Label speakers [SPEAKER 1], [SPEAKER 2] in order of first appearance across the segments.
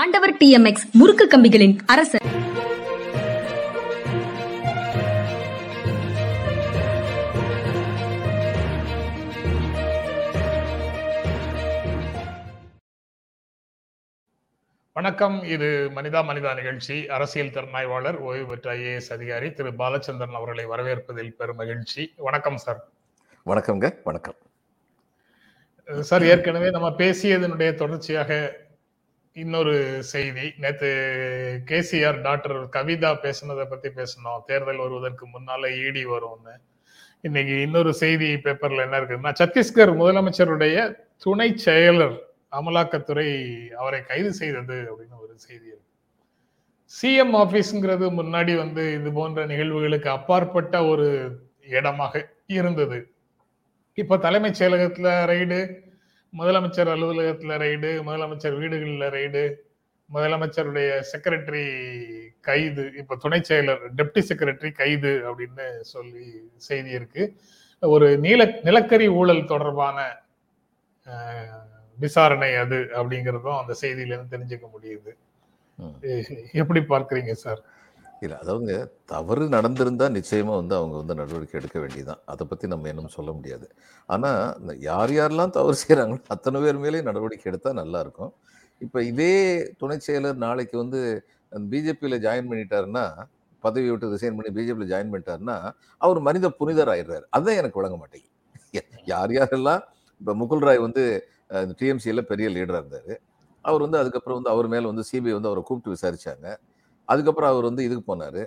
[SPEAKER 1] ஆண்டவர் டிஎம்எக்ஸ் முறுக்கு கம்பிகளின் அரசர்
[SPEAKER 2] வணக்கம் இது மனிதா மனிதா நிகழ்ச்சி அரசியல் திறனாய்வாளர் ஓய்வு பெற்ற ஐஏஎஸ் அதிகாரி திரு பாலச்சந்திரன் அவர்களை வரவேற்பதில் பெரும் மகிழ்ச்சி வணக்கம் சார்
[SPEAKER 3] வணக்கம்ங்க வணக்கம்
[SPEAKER 2] சார் ஏற்கனவே நம்ம பேசியதனுடைய தொடர்ச்சியாக இன்னொரு செய்தி நேத்து கேசிஆர் டாக்டர் கவிதா பேசினதை பத்தி பேசணும் தேர்தல் வருவதற்கு முன்னால இடி வரும்னு இன்னைக்கு இன்னொரு செய்தி பேப்பர்ல என்ன இருக்குன்னா சத்தீஸ்கர் முதலமைச்சருடைய துணை செயலர் அமலாக்கத்துறை அவரை கைது செய்தது அப்படின்னு ஒரு செய்தி இருக்கு சிஎம் ஆபீஸ்ங்கிறது முன்னாடி வந்து இது போன்ற நிகழ்வுகளுக்கு அப்பாற்பட்ட ஒரு இடமாக இருந்தது இப்ப தலைமைச் செயலகத்துல ரைடு முதலமைச்சர் அலுவலகத்தில் ரைடு முதலமைச்சர் வீடுகளில் ரைடு முதலமைச்சருடைய செக்ரட்டரி கைது இப்போ துணை செயலர் டெப்டி செக்ரட்டரி கைது அப்படின்னு சொல்லி செய்தி இருக்கு ஒரு நீல நிலக்கரி ஊழல் தொடர்பான விசாரணை அது அப்படிங்கிறதும் அந்த செய்தியிலிருந்து தெரிஞ்சுக்க முடியுது எப்படி பார்க்குறீங்க சார்
[SPEAKER 3] இல்லை அதாவது தவறு நடந்திருந்தால் நிச்சயமாக வந்து அவங்க வந்து நடவடிக்கை எடுக்க வேண்டியதுதான் அதை பற்றி நம்ம இன்னும் சொல்ல முடியாது ஆனால் யார் யாரெல்லாம் தவறு செய்கிறாங்களோ அத்தனை பேர் மேலேயும் நடவடிக்கை எடுத்தால் நல்லாயிருக்கும் இப்போ இதே துணை செயலர் நாளைக்கு வந்து பிஜேபியில் ஜாயின் பண்ணிட்டாருன்னா பதவி விட்டு ரிசைன் பண்ணி பிஜேபியில் ஜாயின் பண்ணிட்டாருன்னா அவர் மனித புனிதர் ஆயிடுறாரு அதுதான் எனக்கு வழங்க மாட்டேங்குது யார் யாரெல்லாம் இப்போ முகுல் ராய் வந்து டிஎம்சியில் பெரிய லீடராக இருந்தார் அவர் வந்து அதுக்கப்புறம் வந்து அவர் மேலே வந்து சிபிஐ வந்து அவரை கூப்பிட்டு விசாரித்தாங்க அதுக்கப்புறம் அவர் வந்து இதுக்கு போனார்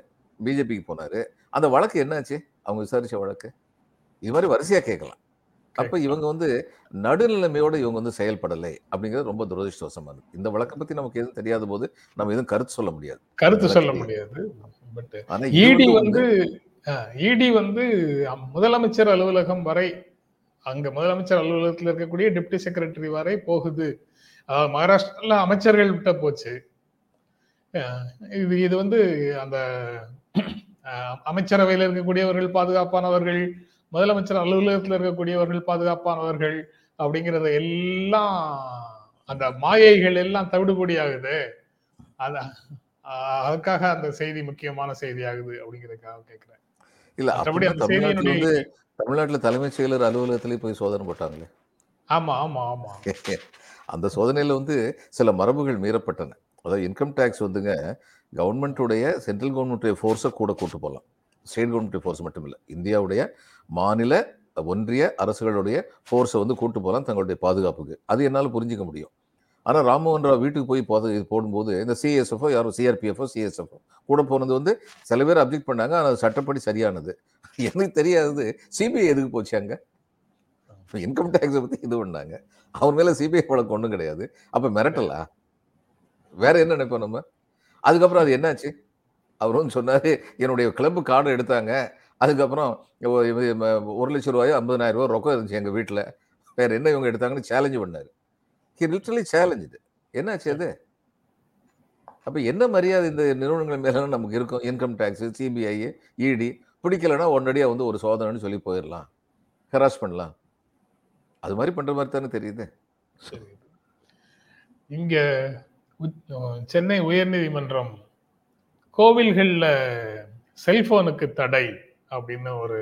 [SPEAKER 3] பிஜேபிக்கு போனார் அந்த வழக்கு என்னாச்சு அவங்க விசாரித்த வழக்கு இது மாதிரி வரிசையாக கேட்கலாம் அப்போ இவங்க வந்து நடுநிலைமையோடு இவங்க வந்து செயல்படலை அப்படிங்கிறது ரொம்ப துரதிருஷ்டவசமாக இருக்கு இந்த வழக்கை பற்றி நமக்கு எதுவும் தெரியாத போது நம்ம எதுவும் கருத்து சொல்ல முடியாது
[SPEAKER 2] கருத்து சொல்ல முடியாது ஆனால் இடி வந்து இடி வந்து முதலமைச்சர் அலுவலகம் வரை அங்க முதலமைச்சர் அலுவலகத்தில் இருக்கக்கூடிய டிப்டி செக்ரட்டரி வரை போகுது மகாராஷ்டிரால அமைச்சர்கள் விட்ட போச்சு இது இது வந்து அந்த அமைச்சரவையில் இருக்கக்கூடியவர்கள் பாதுகாப்பானவர்கள் முதலமைச்சர் அலுவலகத்தில் இருக்கக்கூடியவர்கள் பாதுகாப்பானவர்கள் அப்படிங்கிறத எல்லாம் அந்த மாயைகள் எல்லாம் தவிடுபடியாகுது அத அதுக்காக அந்த செய்தி முக்கியமான செய்தி ஆகுது அப்படிங்கிறதுக்காக
[SPEAKER 3] கேட்கிறேன் இல்ல அப்படி அந்த தமிழ்நாட்டுல தலைமைச் செயலர் அலுவலகத்திலேயே போய் சோதனை போட்டாங்களே
[SPEAKER 2] ஆமா ஆமா ஆமா
[SPEAKER 3] அந்த சோதனையில வந்து சில மரபுகள் மீறப்பட்டன அதாவது இன்கம் டேக்ஸ் வந்துங்க கவர்மெண்ட்டுடைய சென்ட்ரல் கவர்மெண்ட்டுடைய ஃபோர்ஸை கூட கூட்டு போகலாம் ஸ்டேட் கவர்மெண்ட் ஃபோர்ஸ் மட்டும் இல்லை இந்தியாவுடைய மாநில ஒன்றிய அரசுகளுடைய ஃபோர்ஸை வந்து கூட்டு போகலாம் தங்களுடைய பாதுகாப்புக்கு அது என்னால் புரிஞ்சிக்க முடியும் ஆனால் ராமமோகன் ராவ் வீட்டுக்கு போய் போத இது போடும்போது இந்த சிஎஸ்எஃப்ஓ யாரும் சிஆர்பிஎஃப்ஓ சிஎஸ்எஃப்ஓ கூட போனது வந்து சில பேர் அப்ஜெக்ட் பண்ணாங்க ஆனால் சட்டப்படி சரியானது எனக்கு தெரியாது சிபிஐ எதுக்கு போச்சு அங்கே இன்கம் டேக்ஸை பற்றி இது பண்ணாங்க அவர் மேலே சிபிஐ வழக்கு ஒன்றும் கிடையாது அப்போ மிரட்டலா வேற என்ன நினைப்போம் நம்ம அதுக்கப்புறம் அது என்னாச்சு அவரும் சொன்னார் என்னுடைய கிளம்பு கார்டு எடுத்தாங்க அதுக்கப்புறம் ஒரு லட்சம் ரூபாயோ ஐம்பதாயிரம் ரூபாய் ரொக்கம் இருந்துச்சு எங்கள் வீட்டில் வேறு என்ன இவங்க எடுத்தாங்கன்னு சேலஞ்சு பண்ணார் ஹி சேலஞ்சு இது என்னாச்சு அது அப்போ என்ன மரியாதை இந்த நிறுவனங்கள் மேலே நமக்கு இருக்கும் இன்கம் டேக்ஸு சிபிஐ இடி பிடிக்கலைன்னா உடனடியாக வந்து ஒரு சோதனைன்னு சொல்லி போயிடலாம் ஹெராஸ் பண்ணலாம் அது மாதிரி பண்ணுற மாதிரி தானே தெரியுது
[SPEAKER 2] இங்கே சென்னை உயர்நீதிமன்றம் கோவில்களில் செல்போனுக்கு தடை அப்படின்னு ஒரு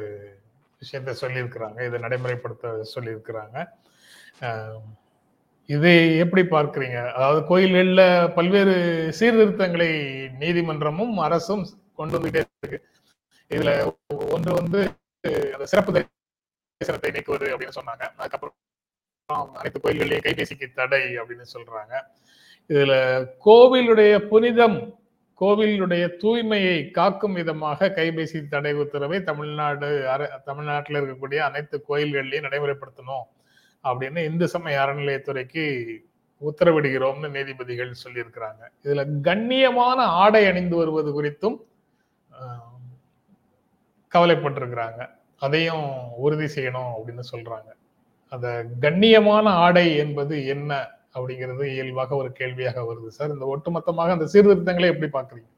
[SPEAKER 2] விஷயத்த சொல்லியிருக்கிறாங்க இதை நடைமுறைப்படுத்த சொல்லியிருக்கிறாங்க இதை எப்படி பார்க்குறீங்க அதாவது கோயில்களில் பல்வேறு சீர்திருத்தங்களை நீதிமன்றமும் அரசும் கொண்டு வந்துட்டே இருக்கு இதில் ஒன்று வந்து அந்த சிறப்பு தரிசனத்தை நீக்குவது அப்படின்னு சொன்னாங்க அதுக்கப்புறம் அனைத்து கோயில்களையும் கைபேசிக்கு தடை அப்படின்னு சொல்றாங்க இதுல கோவிலுடைய புனிதம் கோவிலுடைய தூய்மையை காக்கும் விதமாக கைபேசி தடை உத்தரவை தமிழ்நாடு தமிழ்நாட்டில் இருக்கக்கூடிய அனைத்து கோயில்கள்லையும் நடைமுறைப்படுத்தணும் அப்படின்னு இந்து சமய அறநிலையத்துறைக்கு உத்தரவிடுகிறோம்னு நீதிபதிகள் சொல்லியிருக்கிறாங்க இதுல கண்ணியமான ஆடை அணிந்து வருவது குறித்தும் கவலைப்பட்டிருக்கிறாங்க அதையும் உறுதி செய்யணும் அப்படின்னு சொல்றாங்க அந்த கண்ணியமான ஆடை என்பது என்ன அப்படிங்கிறது இயல்பாக ஒரு கேள்வியாக வருது சார் இந்த ஒட்டுமொத்தமாக அந்த சீர்திருத்தங்களை எப்படி பார்க்குறீங்க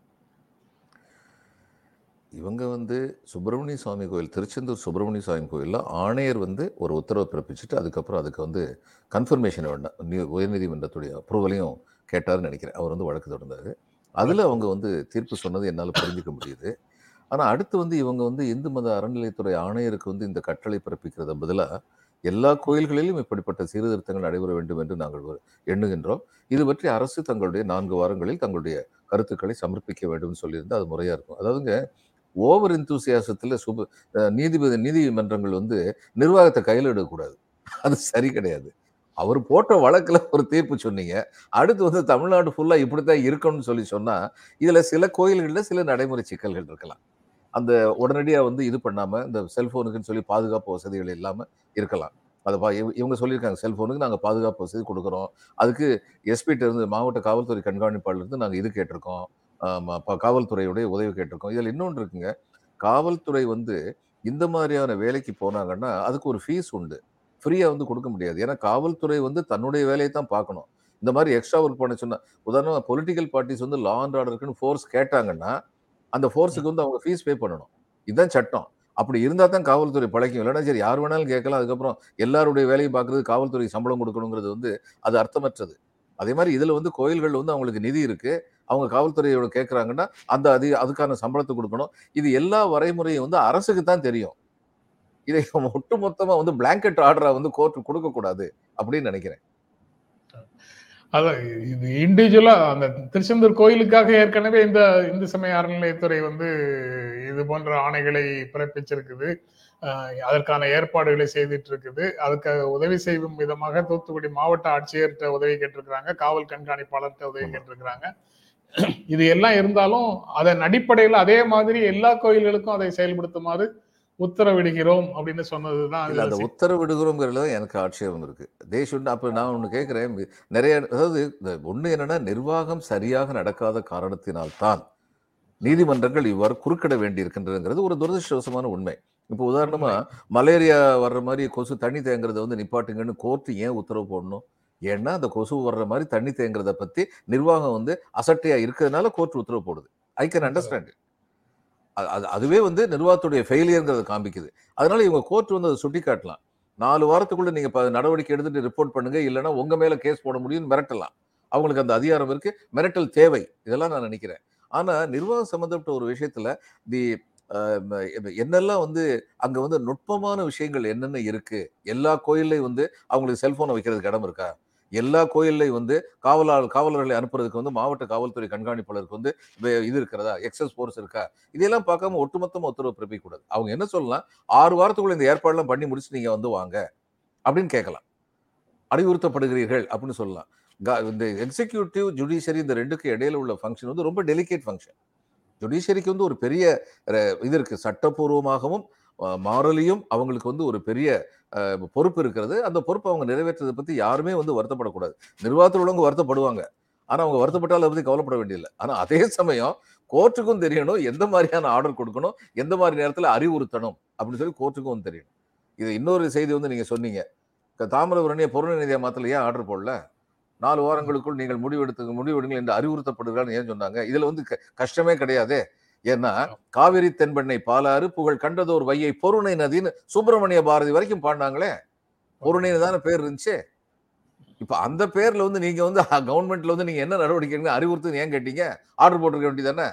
[SPEAKER 3] இவங்க வந்து சுப்பிரமணிய சுவாமி கோயில் திருச்செந்தூர் சுப்பிரமணிய சுவாமி கோயிலில் ஆணையர் வந்து ஒரு உத்தரவை பிறப்பிச்சுட்டு அதுக்கப்புறம் அதுக்கு வந்து கன்ஃபர்மேஷன் உயர்நீதிமன்றத்துடைய அப்ரூவலையும் கேட்டார்னு நினைக்கிறேன் அவர் வந்து வழக்கு தொடர்ந்தார் அதில் அவங்க வந்து தீர்ப்பு சொன்னது என்னால் புரிஞ்சிக்க முடியுது ஆனால் அடுத்து வந்து இவங்க வந்து இந்து மத அறநிலையத்துறை ஆணையருக்கு வந்து இந்த கட்டளை பிறப்பிக்கிறத பதிலாக எல்லா கோயில்களிலும் இப்படிப்பட்ட சீர்திருத்தங்கள் நடைபெற வேண்டும் என்று நாங்கள் எண்ணுகின்றோம் இது பற்றி அரசு தங்களுடைய நான்கு வாரங்களில் தங்களுடைய கருத்துக்களை சமர்ப்பிக்க வேண்டும் சொல்லியிருந்தால் அது முறையாக இருக்கும் அதாவதுங்க ஓவர் இந்தூசியாசத்தில் சுப நீதிபதி நீதிமன்றங்கள் வந்து நிர்வாகத்தை கையில் எடுக்கக்கூடாது அது சரி கிடையாது அவர் போட்ட வழக்கில் ஒரு தீர்ப்பு சொன்னீங்க அடுத்து வந்து தமிழ்நாடு ஃபுல்லாக இப்படி தான் இருக்கணும்னு சொல்லி சொன்னால் இதில் சில கோயில்களில் சில நடைமுறை சிக்கல்கள் இருக்கலாம் அந்த உடனடியாக வந்து இது பண்ணாமல் இந்த செல்ஃபோனுக்குன்னு சொல்லி பாதுகாப்பு வசதிகள் இல்லாமல் இருக்கலாம் அதை பா இவங்க சொல்லியிருக்காங்க செல்ஃபோனுக்கு நாங்கள் பாதுகாப்பு வசதி கொடுக்குறோம் அதுக்கு எஸ்பிட்ட இருந்து மாவட்ட காவல்துறை கண்காணிப்பாளர்லேருந்து நாங்கள் இது கேட்டிருக்கோம் காவல்துறையுடைய உதவி கேட்டிருக்கோம் இதில் இன்னொன்று இருக்குங்க காவல்துறை வந்து இந்த மாதிரியான வேலைக்கு போனாங்கன்னா அதுக்கு ஒரு ஃபீஸ் உண்டு ஃப்ரீயாக வந்து கொடுக்க முடியாது ஏன்னா காவல்துறை வந்து தன்னுடைய வேலையை தான் பார்க்கணும் இந்த மாதிரி எக்ஸ்ட்ரா ஒர்க் பண்ண சொன்னால் உதாரணமாக பொலிட்டிக்கல் பார்ட்டிஸ் வந்து லா அண்ட் ஆர்டருக்குன்னு ஃபோர்ஸ் கேட்டாங்கன்னா அந்த ஃபோர்ஸுக்கு வந்து அவங்க ஃபீஸ் பே பண்ணணும் இதுதான் சட்டம் அப்படி இருந்தால் தான் காவல்துறை பழைக்கும் இல்லைன்னா சரி யார் வேணாலும் கேட்கலாம் அதுக்கப்புறம் எல்லாருடைய வேலையும் பார்க்குறது காவல்துறை சம்பளம் கொடுக்கணுங்கிறது வந்து அது அர்த்தமற்றது அதே மாதிரி இதில் வந்து கோயில்கள் வந்து அவங்களுக்கு நிதி இருக்குது அவங்க காவல்துறையோட கேட்குறாங்கன்னா அந்த அது அதுக்கான சம்பளத்தை கொடுக்கணும் இது எல்லா வரைமுறையும் வந்து அரசுக்கு தான் தெரியும் இதை ஒட்டு மொத்தமாக வந்து பிளாங்கெட் ஆர்டராக வந்து கோர்ட்டு கொடுக்கக்கூடாது அப்படின்னு நினைக்கிறேன்
[SPEAKER 2] அதான் இது இண்டிவிஜுவலா அந்த திருச்செந்தூர் கோயிலுக்காக ஏற்கனவே இந்த இந்து சமய அறநிலையத்துறை வந்து இது போன்ற ஆணைகளை பிறப்பிச்சிருக்குது அதற்கான ஏற்பாடுகளை செய்துட்டு இருக்குது அதுக்கு உதவி செய்யும் விதமாக தூத்துக்குடி மாவட்ட ஆட்சியர்கிட்ட உதவி கேட்டிருக்கிறாங்க காவல் கண்காணிப்பாளர்கிட்ட உதவி கேட்டிருக்கிறாங்க இது எல்லாம் இருந்தாலும் அதன் அடிப்படையில் அதே மாதிரி எல்லா கோயில்களுக்கும் அதை செயல்படுத்துமாறு உத்தரவிடுகிறோம் அப்படின்னு சொன்னது
[SPEAKER 3] உத்தரவிடுகிறோம் எனக்கு ஆட்சேபம் இருக்கு தேசம் அப்ப நான் ஒன்னு கேட்கிறேன் நிறைய அதாவது ஒண்ணு என்னன்னா நிர்வாகம் சரியாக நடக்காத காரணத்தினால்தான் நீதிமன்றங்கள் இவ்வாறு குறுக்கிட வேண்டியிருக்கின்றதுங்கிறது ஒரு துரதிருஷ்டவசமான உண்மை இப்போ உதாரணமா மலேரியா வர்ற மாதிரி கொசு தண்ணி தேங்குறத வந்து நிப்பாட்டுங்கன்னு கோர்ட்டு ஏன் உத்தரவு போடணும் ஏன்னா அந்த கொசு வர்ற மாதிரி தண்ணி தேங்குறத பத்தி நிர்வாகம் வந்து அசட்டையா இருக்கிறதுனால கோர்ட் உத்தரவு போடுது ஐ கேன் அண்டர்ஸ்டாண்ட் அது அதுவே வந்து நிர்வாகத்துடைய ஃபெயிலியர்ங்கிறத காமிக்குது அதனால இவங்க கோர்ட் வந்து அதை சுட்டி காட்டலாம் நாலு வாரத்துக்குள்ள நீங்க நடவடிக்கை எடுத்துட்டு ரிப்போர்ட் பண்ணுங்க இல்லைன்னா உங்க மேல கேஸ் போட முடியும்னு மிரட்டலாம் அவங்களுக்கு அந்த அதிகாரம் இருக்கு மிரட்டல் தேவை இதெல்லாம் நான் நினைக்கிறேன் ஆனா நிர்வாகம் சம்மந்தப்பட்ட ஒரு விஷயத்துல தி என்னெல்லாம் வந்து அங்க வந்து நுட்பமான விஷயங்கள் என்னென்ன இருக்கு எல்லா கோயில்லையும் வந்து அவங்களுக்கு செல்போனை வைக்கிறதுக்கு இடம் இருக்கா எல்லா கோயில்லையும் வந்து காவலாளர் காவலர்களை அனுப்புறதுக்கு வந்து மாவட்ட காவல்துறை கண்காணிப்பாளருக்கு வந்து இது இருக்கிறதா எக்ஸஸ் போர்ஸ் இருக்கா இதெல்லாம் பார்க்காம ஒட்டுமொத்தமாக உத்தரவு பிறப்பிக்கூடாது அவங்க என்ன சொல்லலாம் ஆறு வாரத்துக்குள்ள இந்த ஏற்பாடுலாம் பண்ணி முடிச்சு நீங்கள் வந்து வாங்க அப்படின்னு கேட்கலாம் அறிவுறுத்தப்படுகிறீர்கள் அப்படின்னு சொல்லலாம் இந்த எக்ஸிக்யூட்டிவ் ஜுடிஷியரி இந்த ரெண்டுக்கு இடையில உள்ள ஃபங்க்ஷன் வந்து ரொம்ப டெலிகேட் ஃபங்க்ஷன் ஜுடிஷியரிக்கு வந்து ஒரு பெரிய இது இருக்குது சட்டப்பூர்வமாகவும் மாறலியும் அவங்களுக்கு வந்து ஒரு பெரிய பொறுப்பு இருக்கிறது அந்த பொறுப்பை அவங்க நிறைவேற்றதை பற்றி யாருமே வந்து வருத்தப்படக்கூடாது நிர்வாகத்தில் உள்ளவங்க வருத்தப்படுவாங்க ஆனால் அவங்க வருத்தப்பட்டால் அதை பற்றி கவலைப்பட வேண்டியதில்லை ஆனால் அதே சமயம் கோர்ட்டுக்கும் தெரியணும் எந்த மாதிரியான ஆர்டர் கொடுக்கணும் எந்த மாதிரி நேரத்தில் அறிவுறுத்தணும் அப்படின்னு சொல்லி கோர்ட்டுக்கும் வந்து தெரியணும் இது இன்னொரு செய்தி வந்து நீங்கள் சொன்னீங்க தாமிரபரணியை பொருளநிதியை மாத்திரம் ஏன் ஆர்டர் போடல நாலு வாரங்களுக்குள் நீங்கள் முடிவெடுத்து முடிவெடுங்கள் என்று அறிவுறுத்தப்படுகிறான்னு ஏன் சொன்னாங்க இதில் வந்து கஷ்டமே கிடையாதே ஏன்னா காவிரி தென்பெண்ணை பாலாறு புகழ் கண்டதோர் வையை பொருணை நதின்னு சுப்பிரமணிய பாரதி வரைக்கும் பாடினாங்களே பொருணைன்னு தானே பேர் இருந்துச்சு இப்போ அந்த பேர்ல வந்து நீங்க வந்து கவர்மெண்ட்ல வந்து நீங்க என்ன நடவடிக்கை அறிவுறுத்துன்னு ஏன் கேட்டீங்க ஆர்டர் போட்டிருக்க வேண்டியது தானே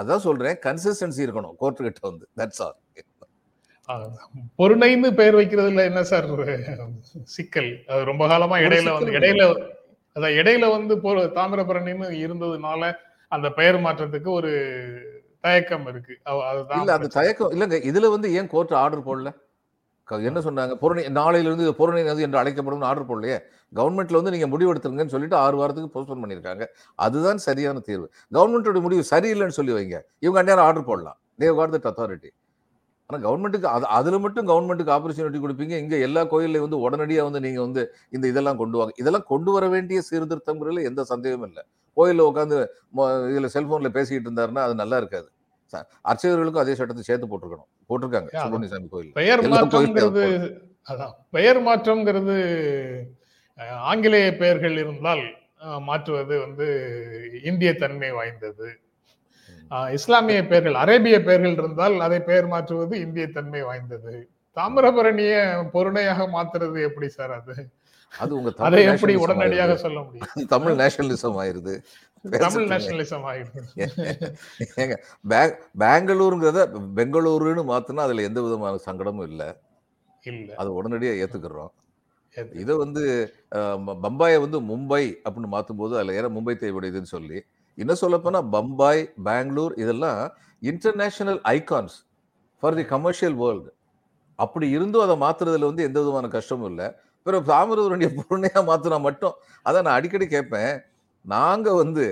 [SPEAKER 3] அதான் சொல்றேன் கன்சிஸ்டன்சி இருக்கணும் கோர்ட் கிட்ட வந்து தட்ஸ் ஆல்
[SPEAKER 2] பொருணைன்னு பெயர் வைக்கிறதுல என்ன சார் சிக்கல் அது ரொம்ப காலமா இடையில வந்து இடையில அதான் இடையில வந்து தாமிரபரணின்னு இருந்ததுனால அந்த பெயர் மாற்றத்துக்கு ஒரு
[SPEAKER 3] தயக்கம் இருக்கு இல்ல அந்த தயக்கம் இல்லங்க இதுல வந்து ஏன் கோர்ட் ஆர்டர் போடல என்ன சொன்னாங்க புறநி நாளையில இருந்து புறநி நதி என்று அழைக்கப்படும் ஆர்டர் போடலையே கவர்மெண்ட்ல வந்து நீங்க முடிவெடுத்துருங்கன்னு சொல்லிட்டு ஆறு வாரத்துக்கு போஸ்ட்போன் பண்ணியிருக்காங்க அதுதான் சரியான தீர்வு கவர்மெண்டோட முடிவு சரியில்லைன்னு சொல்லி வைங்க இவங்க அந்நேரம் ஆர்டர் போடலாம் தேவ் காட் தட் அத்தாரிட்டி ஆனால் கவர்மெண்ட்டுக்கு அது அதில் மட்டும் கவர்மெண்ட்டுக்கு ஆப்பர்ச்சுனிட்டி கொடுப்பீங்க இங்கே எல்லா கோயிலையும் வந்து உடனடியாக வந்து நீங்கள் வந்து இந்த இதெல்லாம் கொண்டு வாங்க இதெல்லாம் கொண்டு வர வேண்டிய சீர்திருத்தங்கிறதுல எந்த சந்தேகமும் இல்லை கோயிலில் உட்காந்து இதில் செல்போன்ல பேசிக்கிட்டு இருந்தாருன்னா அது நல்லா இருக்காது அர்ச்சகர்களுக்கும்
[SPEAKER 2] அதே சட்டத்தை சேர்த்து போட்டிருக்கணும் போட்டிருக்காங்க சுப்பிரமணியசாமி கோயில் பெயர் மாற்றம்ங்கிறது அதான் பெயர் மாற்றம்ங்கிறது ஆங்கிலேய பெயர்கள் இருந்தால் மாற்றுவது வந்து இந்திய தன்மை வாய்ந்தது இஸ்லாமிய பெயர்கள் அரேபிய பெயர்கள் இருந்தால் அதை பெயர் மாற்றுவது இந்திய தன்மை வாய்ந்தது தாமிரபரணிய பொருணையாக மாத்துறது எப்படி சார் அது
[SPEAKER 3] அது உங்க அதை எப்படி உடனடியாக சொல்ல முடியும் தமிழ் நேஷனலிசம் ஆயிருது தமிழ் நேஷனலிசம் ஆயிருது ஏங்க பெங்களூருங்கிறத பெங்களூருன்னு மாத்தினா அதுல எந்த விதமான சங்கடமும் இல்லை அது உடனடியா ஏத்துக்கிறோம் இதை வந்து பம்பாயை வந்து மும்பை அப்படின்னு மாற்றும் போது அதில் ஏற மும்பை தேவையுடையதுன்னு சொல்லி என்ன சொல்லப்போனா பம்பாய் பெங்களூர் இதெல்லாம் international icons for the commercial world அப்படி இருந்தும் அதை மாற்றுறதுல வந்து எந்த விதமான கஷ்டமும் இல்லை பிறகு தாமிரவருடைய பொருணையாக மாற்றினா மட்டும் அதை நான் அடிக்கடி கேட்பேன் நாங்கள் வந்து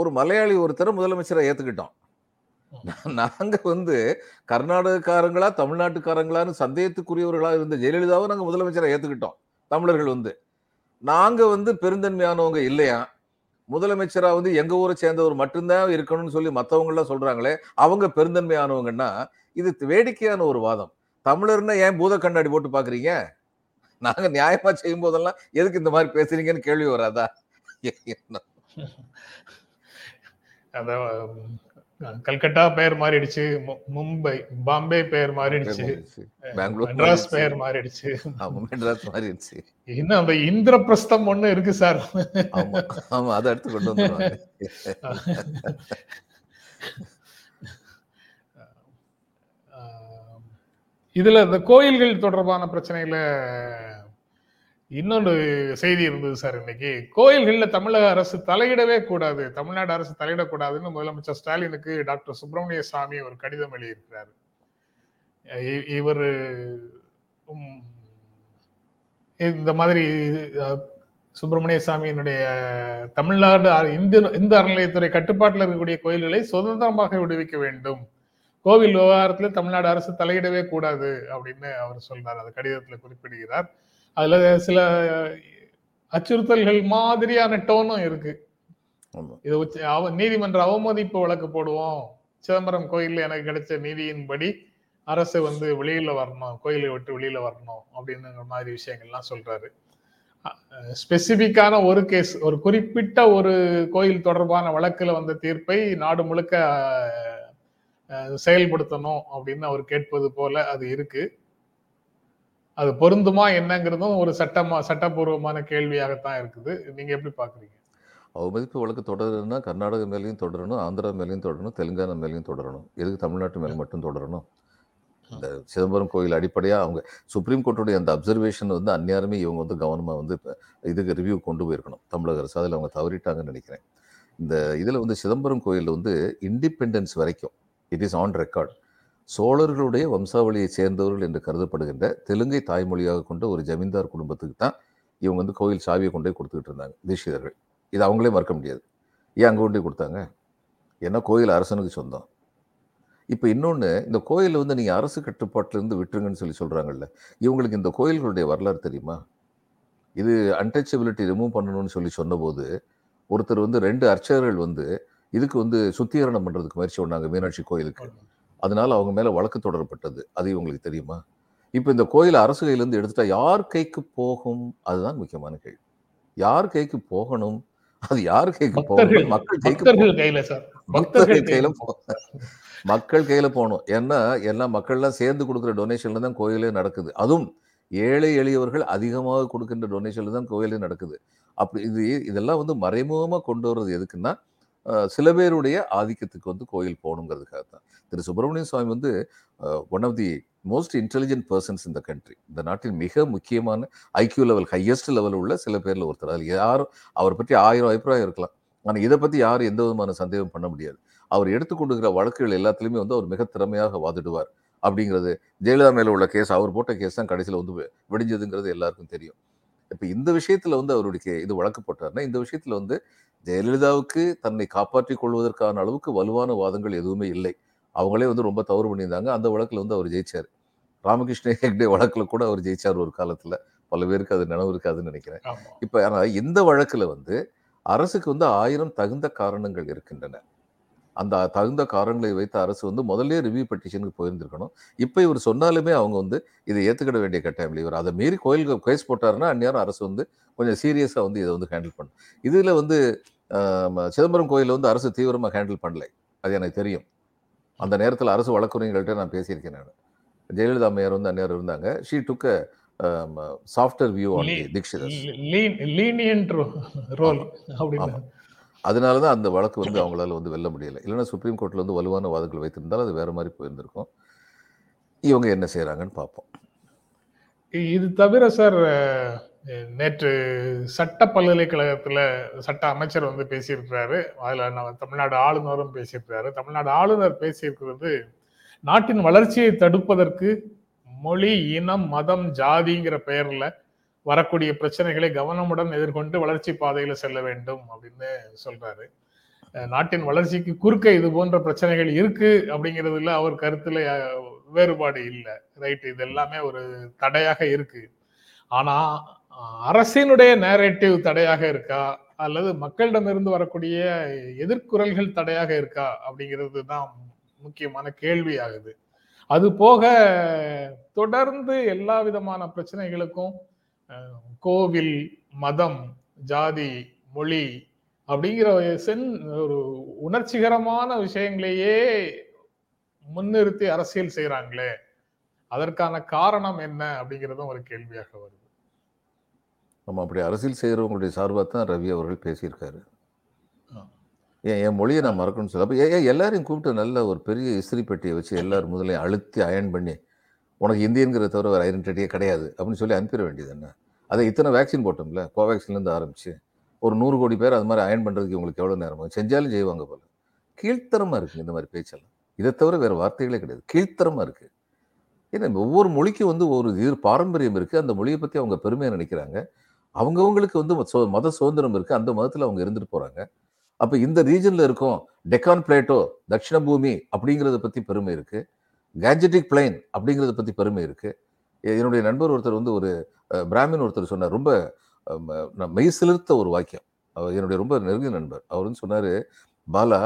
[SPEAKER 3] ஒரு மலையாளி ஒருத்தரை முதலமைச்சரை ஏற்றுக்கிட்டோம் நாங்கள் வந்து கர்நாடகக்காரங்களா தமிழ்நாட்டுக்காரங்களான்னு சந்தேகத்துக்குரியவர்களாக இருந்த ஜெயலலிதாவை நாங்கள் முதலமைச்சரை ஏற்றுக்கிட்டோம் தமிழர்கள் வந்து நாங்கள் வந்து பெருந்தன்மையானவங்க இல்லையா முதலமைச்சராக வந்து எங்கள் ஊரை சேர்ந்தவர் மட்டும்தான் இருக்கணும்னு சொல்லி மற்றவங்களாம் சொல்கிறாங்களே அவங்க பெருந்தன்மையானவங்கன்னா இது வேடிக்கையான ஒரு வாதம் தமிழர்னா ஏன் பூத கண்ணாடி போட்டு பார்க்குறீங்க நாங்க நியாயமா செய்யும் போதெல்லாம் எதுக்கு இந்த மாதிரி பேசுறீங்கன்னு கேள்வி வராதா
[SPEAKER 2] அத கல்கட்டா பெயர் மாறிடுச்சு மும்பை பாம்பே பெயர் மாறிடுச்சு மெட்ராஸ் பெயர் மாறிடுச்சு மாறிடுச்சு இன்னும் அந்த இந்திரபிரஸ்தம் ஒண்ணு இருக்கு சார் ஆமா அதை எடுத்து கொண்டு வந்துருவாங்க இதுல இந்த கோயில்கள் தொடர்பான பிரச்சனையில இன்னொரு செய்தி இருந்தது சார் இன்னைக்கு கோயில்களில் தமிழக அரசு தலையிடவே கூடாது தமிழ்நாடு அரசு தலையிடக்கூடாதுன்னு முதலமைச்சர் ஸ்டாலினுக்கு டாக்டர் சுப்பிரமணிய சாமி ஒரு கடிதம் எழுதியிருக்கிறார் இவர் இந்த மாதிரி சுப்பிரமணிய சாமியினுடைய தமிழ்நாடு இந்து இந்து அறநிலையத்துறை கட்டுப்பாட்டில் இருக்கக்கூடிய கோயில்களை சுதந்திரமாக விடுவிக்க வேண்டும் கோவில் விவகாரத்தில் தமிழ்நாடு அரசு தலையிடவே கூடாது அப்படின்னு அவர் சொல்றார் அந்த கடிதத்தில் குறிப்பிடுகிறார் அதுல சில அச்சுறுத்தல்கள் மாதிரியான டோனும் இருக்கு இது நீதிமன்ற அவமதிப்பு வழக்கு போடுவோம் சிதம்பரம் கோயில்ல எனக்கு கிடைச்ச நீதியின்படி அரசு வந்து வெளியில வரணும் கோயிலை விட்டு வெளியில வரணும் அப்படின்னுங்கிற மாதிரி விஷயங்கள்லாம் சொல்றாரு ஸ்பெசிபிக்கான ஒரு கேஸ் ஒரு குறிப்பிட்ட ஒரு கோயில் தொடர்பான வழக்குல வந்த தீர்ப்பை நாடு முழுக்க செயல்படுத்தணும் அப்படின்னு அவர் கேட்பது போல அது இருக்கு அது பொருந்துமா என்னங்கிறதும் ஒரு சட்டமா சட்டப்பூர்வமான கேள்வியாகத்தான் இருக்குது நீங்க எப்படி பாக்குறீங்க
[SPEAKER 3] அவமதிப்பு வழக்கு தொடருன்னா கர்நாடக மேலையும் தொடரணும் ஆந்திரா மேலேயும் தொடரணும் தெலுங்கானா மேலையும் தொடரணும் எதுக்கு தமிழ்நாட்டு மேலே மட்டும் தொடரணும் இந்த சிதம்பரம் கோயில் அடிப்படையாக அவங்க சுப்ரீம் கோர்ட்டுடைய அந்த அப்சர்வேஷன் வந்து அந்நியாருமே இவங்க வந்து கவனமாக வந்து இதுக்கு ரிவ்யூ கொண்டு போயிருக்கணும் தமிழக அரசு அதில் அவங்க தவறிட்டாங்கன்னு நினைக்கிறேன் இந்த இதில் வந்து சிதம்பரம் கோயில் வந்து இண்டிபெண்டன்ஸ் வரைக்கும் இட் இஸ் ஆன் ரெக்கார்ட் சோழர்களுடைய வம்சாவளியை சேர்ந்தவர்கள் என்று கருதப்படுகின்ற தெலுங்கை தாய்மொழியாக கொண்ட ஒரு ஜமீன்தார் குடும்பத்துக்கு தான் இவங்க வந்து கோயில் சாவியை கொண்டே கொடுத்துக்கிட்டு இருந்தாங்க தீட்சிதர்கள் இது அவங்களே மறக்க முடியாது ஏன் அங்கே கொண்டே கொடுத்தாங்க ஏன்னா கோயில் அரசனுக்கு சொந்தம் இப்போ இன்னொன்று இந்த கோயிலில் வந்து நீங்கள் அரசு கட்டுப்பாட்டிலேருந்து விட்டுருங்கன்னு சொல்லி சொல்கிறாங்கல்ல இவங்களுக்கு இந்த கோயில்களுடைய வரலாறு தெரியுமா இது அன்டச்சபிலிட்டி ரிமூவ் பண்ணணும்னு சொல்லி சொன்னபோது ஒருத்தர் வந்து ரெண்டு அர்ச்சகர்கள் வந்து இதுக்கு வந்து சுத்திகரணம் பண்ணுறதுக்கு முயற்சி பண்ணாங்க மீனாட்சி கோயிலுக்கு அதனால் அவங்க மேலே வழக்கு தொடரப்பட்டது அது உங்களுக்கு தெரியுமா இப்போ இந்த கோயில் அரசு கையிலேருந்து எடுத்துட்டா யார் கைக்கு போகும் அதுதான் முக்கியமான கேள்வி யார் கைக்கு போகணும் அது யார் கைக்கு
[SPEAKER 2] போகணும் மக்கள் கைக்கு கையில
[SPEAKER 3] மக்கள் கையில மக்கள் கையில போகணும் ஏன்னா எல்லாம் மக்கள்லாம் சேர்ந்து கொடுக்குற டொனேஷன்ல தான் கோயிலே நடக்குது அதுவும் ஏழை எளியவர்கள் அதிகமாக கொடுக்கின்ற டொனேஷன்ல தான் கோயிலே நடக்குது அப்படி இது இதெல்லாம் வந்து மறைமுகமாக கொண்டு வர்றது எதுக்குன்னா சில பேருடைய ஆதிக்கத்துக்கு வந்து கோயில் போகணுங்கிறதுக்காக தான் திரு சுப்பிரமணிய சுவாமி வந்து one of the most intelligent persons இந்த கண்ட்ரி இந்த நாட்டில் மிக முக்கியமான ஐக்கியூ லெவல் ஹையஸ்ட் லெவல் உள்ள சில பேரில் ஒருத்தர் அதில் யாரும் அவரை பற்றி ஆயிரம் அபிப்பிராயம் இருக்கலாம் ஆனால் இதை பற்றி யாரும் எந்த விதமான சந்தேகம் பண்ண முடியாது அவர் எடுத்துக்கொண்டுகிற வழக்குகள் எல்லாத்துலேயுமே வந்து அவர் மிக திறமையாக வாதிடுவார் அப்படிங்கிறது ஜெயலலிதா மேலே உள்ள கேஸ் அவர் போட்ட கேஸ் தான் கடைசியில் வந்து விடிஞ்சதுங்கிறது எல்லாருக்கும் தெரியும் இப்போ இந்த விஷயத்தில் வந்து அவருடைய இது வழக்கு போட்டார்னா இந்த விஷயத்தில் வந்து ஜெயலலிதாவுக்கு தன்னை காப்பாற்றிக் கொள்வதற்கான அளவுக்கு வலுவான வாதங்கள் எதுவுமே இல்லை அவங்களே வந்து ரொம்ப தவறு பண்ணியிருந்தாங்க அந்த வழக்கில் வந்து அவர் ஜெயிச்சார் ராமகிருஷ்ண ஹெக்டே வழக்கில் கூட அவர் ஜெயிச்சார் ஒரு காலத்தில் பல பேருக்கு அது நினைவு இருக்காதுன்னு நினைக்கிறேன் இப்போ ஆனால் இந்த வழக்கில் வந்து அரசுக்கு வந்து ஆயிரம் தகுந்த காரணங்கள் இருக்கின்றன அந்த தகுந்த காரணங்களை வைத்து அரசு வந்து முதல்ல ரிவ்யூ பெட்டிஷனுக்கு போயிருந்திருக்கணும் இப்போ இவர் சொன்னாலுமே அவங்க வந்து இதை ஏற்றுக்கிட வேண்டிய கட்டாயம் இவர் அதை மீறி கோயிலுக்கு கேஸ் போட்டாருன்னா அந்நேரம் அரசு வந்து கொஞ்சம் சீரியஸாக வந்து இதை வந்து ஹேண்டில் பண்ணும் இதில் வந்து சிதம்பரம் கோயிலில் வந்து அரசு தீவிரமாக ஹேண்டில் பண்ணலை அது எனக்கு தெரியும் அந்த நேரத்தில் அரசு வழக்குறிஞர்கள்ட்ட நான் பேசியிருக்கேன் நான் ஜெயலலிதா அம்மையார் வந்து அந்நேரம் இருந்தாங்க she took a software view on Dikshitar role அப்படின்னு அதனால தான் அந்த வழக்கு வந்து அவங்களால வந்து வெல்ல முடியலை இல்லைன்னா சுப்ரீம் கோர்ட்டில் வந்து வலுவான வாதங்கள் வைத்திருந்தால் அது வேறு மாதிரி போயிருந்திருக்கும் இவங்க என்ன செய்கிறாங்கன்னு பார்ப்போம்
[SPEAKER 2] இது தவிர சார் நேற்று சட்ட பல்கலைக்கழகத்தில் சட்ட அமைச்சர் வந்து பேசியிருக்கிறாரு அதில் நம்ம தமிழ்நாடு ஆளுநரும் பேசியிருக்கிறாரு தமிழ்நாடு ஆளுநர் பேசியிருக்கிறது நாட்டின் வளர்ச்சியை தடுப்பதற்கு மொழி இனம் மதம் ஜாதிங்கிற பெயரில் வரக்கூடிய பிரச்சனைகளை கவனமுடன் எதிர்கொண்டு வளர்ச்சி பாதையில செல்ல வேண்டும் அப்படின்னு சொல்றாரு நாட்டின் வளர்ச்சிக்கு குறுக்க இது போன்ற பிரச்சனைகள் இருக்கு அப்படிங்கிறதுல அவர் கருத்துல வேறுபாடு இல்லை ரைட் இது எல்லாமே ஒரு தடையாக இருக்கு ஆனா அரசினுடைய நேரேட்டிவ் தடையாக இருக்கா அல்லது மக்களிடமிருந்து வரக்கூடிய எதிர்குரல்கள் தடையாக இருக்கா அப்படிங்கிறது தான் முக்கியமான கேள்வி ஆகுது அது போக தொடர்ந்து எல்லா விதமான பிரச்சனைகளுக்கும் கோவில் மதம் ஜாதி மொழி அப்படிங்கிற சென் ஒரு உணர்ச்சிகரமான விஷயங்களையே முன்னிறுத்தி அரசியல் செய்யறாங்களே அதற்கான காரணம் என்ன அப்படிங்கிறதும் ஒரு கேள்வியாக வருது
[SPEAKER 3] நம்ம அப்படி அரசியல் செய்கிறவங்களுடைய சார்பாக தான் ரவி அவர்கள் பேசியிருக்காரு ஏன் என் மொழியை நான் மறக்கணும்னு சொல்ல அப்போ ஏன் எல்லாரையும் கூப்பிட்டு நல்ல ஒரு பெரிய இஸ்திரி பெட்டியை வச்சு எல்லாரும் முதலையும் அழுத்தி அயன் பண்ணி உனக்கு இந்தியன்கிற தவிர வேறு ஐடென்டிட்டியே கிடையாது அப்படின்னு சொல்லி அனுப்பிட வேண்டியது என்ன அதை இத்தனை வேக்சின் போட்டோம்ல கோவேக்சின்லேருந்து ஆரம்பித்து ஒரு நூறு கோடி பேர் அது மாதிரி அயன் பண்ணுறதுக்கு உங்களுக்கு எவ்வளோ நேரம் ஆகும் செஞ்சாலும் செய்வாங்க போல கீழ்த்தரமாக இருக்குது இந்த மாதிரி பேச்செல்லாம் இதை தவிர வேறு வார்த்தைகளே கிடையாது கீழ்த்தரமாக இருக்குது ஏன்னா ஒவ்வொரு மொழிக்கும் வந்து ஒரு இது பாரம்பரியம் இருக்குது அந்த மொழியை பற்றி அவங்க பெருமையாக நினைக்கிறாங்க அவங்கவுங்களுக்கு வந்து மத சுதந்திரம் இருக்குது அந்த மதத்தில் அவங்க இருந்துட்டு போகிறாங்க அப்போ இந்த ரீஜனில் இருக்கும் டெக்கான் பிளேட்டோ தட்சிண பூமி அப்படிங்கிறத பற்றி பெருமை இருக்குது கேஜெட்டிக் பிளைன் அப்படிங்கிறத பற்றி பெருமை இருக்குது என்னுடைய நண்பர் ஒருத்தர் வந்து ஒரு பிராமின் ஒருத்தர் சொன்னார் ரொம்ப மெய் சிலிர்த்த ஒரு வாக்கியம் என்னுடைய ரொம்ப நெருங்கிய நண்பர் அவர் வந்து சொன்னார் பாலா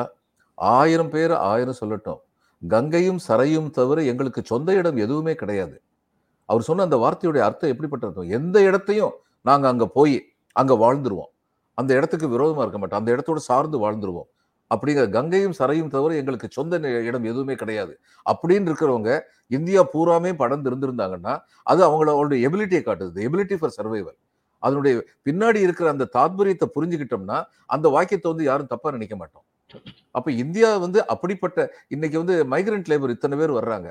[SPEAKER 3] ஆயிரம் பேர் ஆயிரம் சொல்லட்டும் கங்கையும் சரையும் தவிர எங்களுக்கு சொந்த இடம் எதுவுமே கிடையாது அவர் சொன்ன அந்த வார்த்தையுடைய அர்த்தம் எப்படிப்பட்ட அர்த்தம் எந்த இடத்தையும் நாங்கள் அங்கே போய் அங்கே வாழ்ந்துருவோம் அந்த இடத்துக்கு விரோதமாக இருக்க மாட்டோம் அந்த இடத்தோடு சார்ந்து வாழ்ந்துருவோம் அப்படிங்கிற கங்கையும் சரையும் தவிர எங்களுக்கு சொந்த இடம் எதுவுமே கிடையாது அப்படின்னு இருக்கிறவங்க இந்தியா பூராமே படர்ந்து இருந்திருந்தாங்கன்னா அது அவங்களோட எபிலிட்டியை காட்டுது எபிலிட்டி ஃபார் சர்வைவல் அதனுடைய பின்னாடி இருக்கிற அந்த தாத்பரியத்தை புரிஞ்சுக்கிட்டோம்னா அந்த வாக்கியத்தை வந்து யாரும் தப்பா நினைக்க மாட்டோம் அப்ப இந்தியா வந்து அப்படிப்பட்ட இன்னைக்கு வந்து மைக்ரண்ட் லேபர் இத்தனை பேர் வர்றாங்க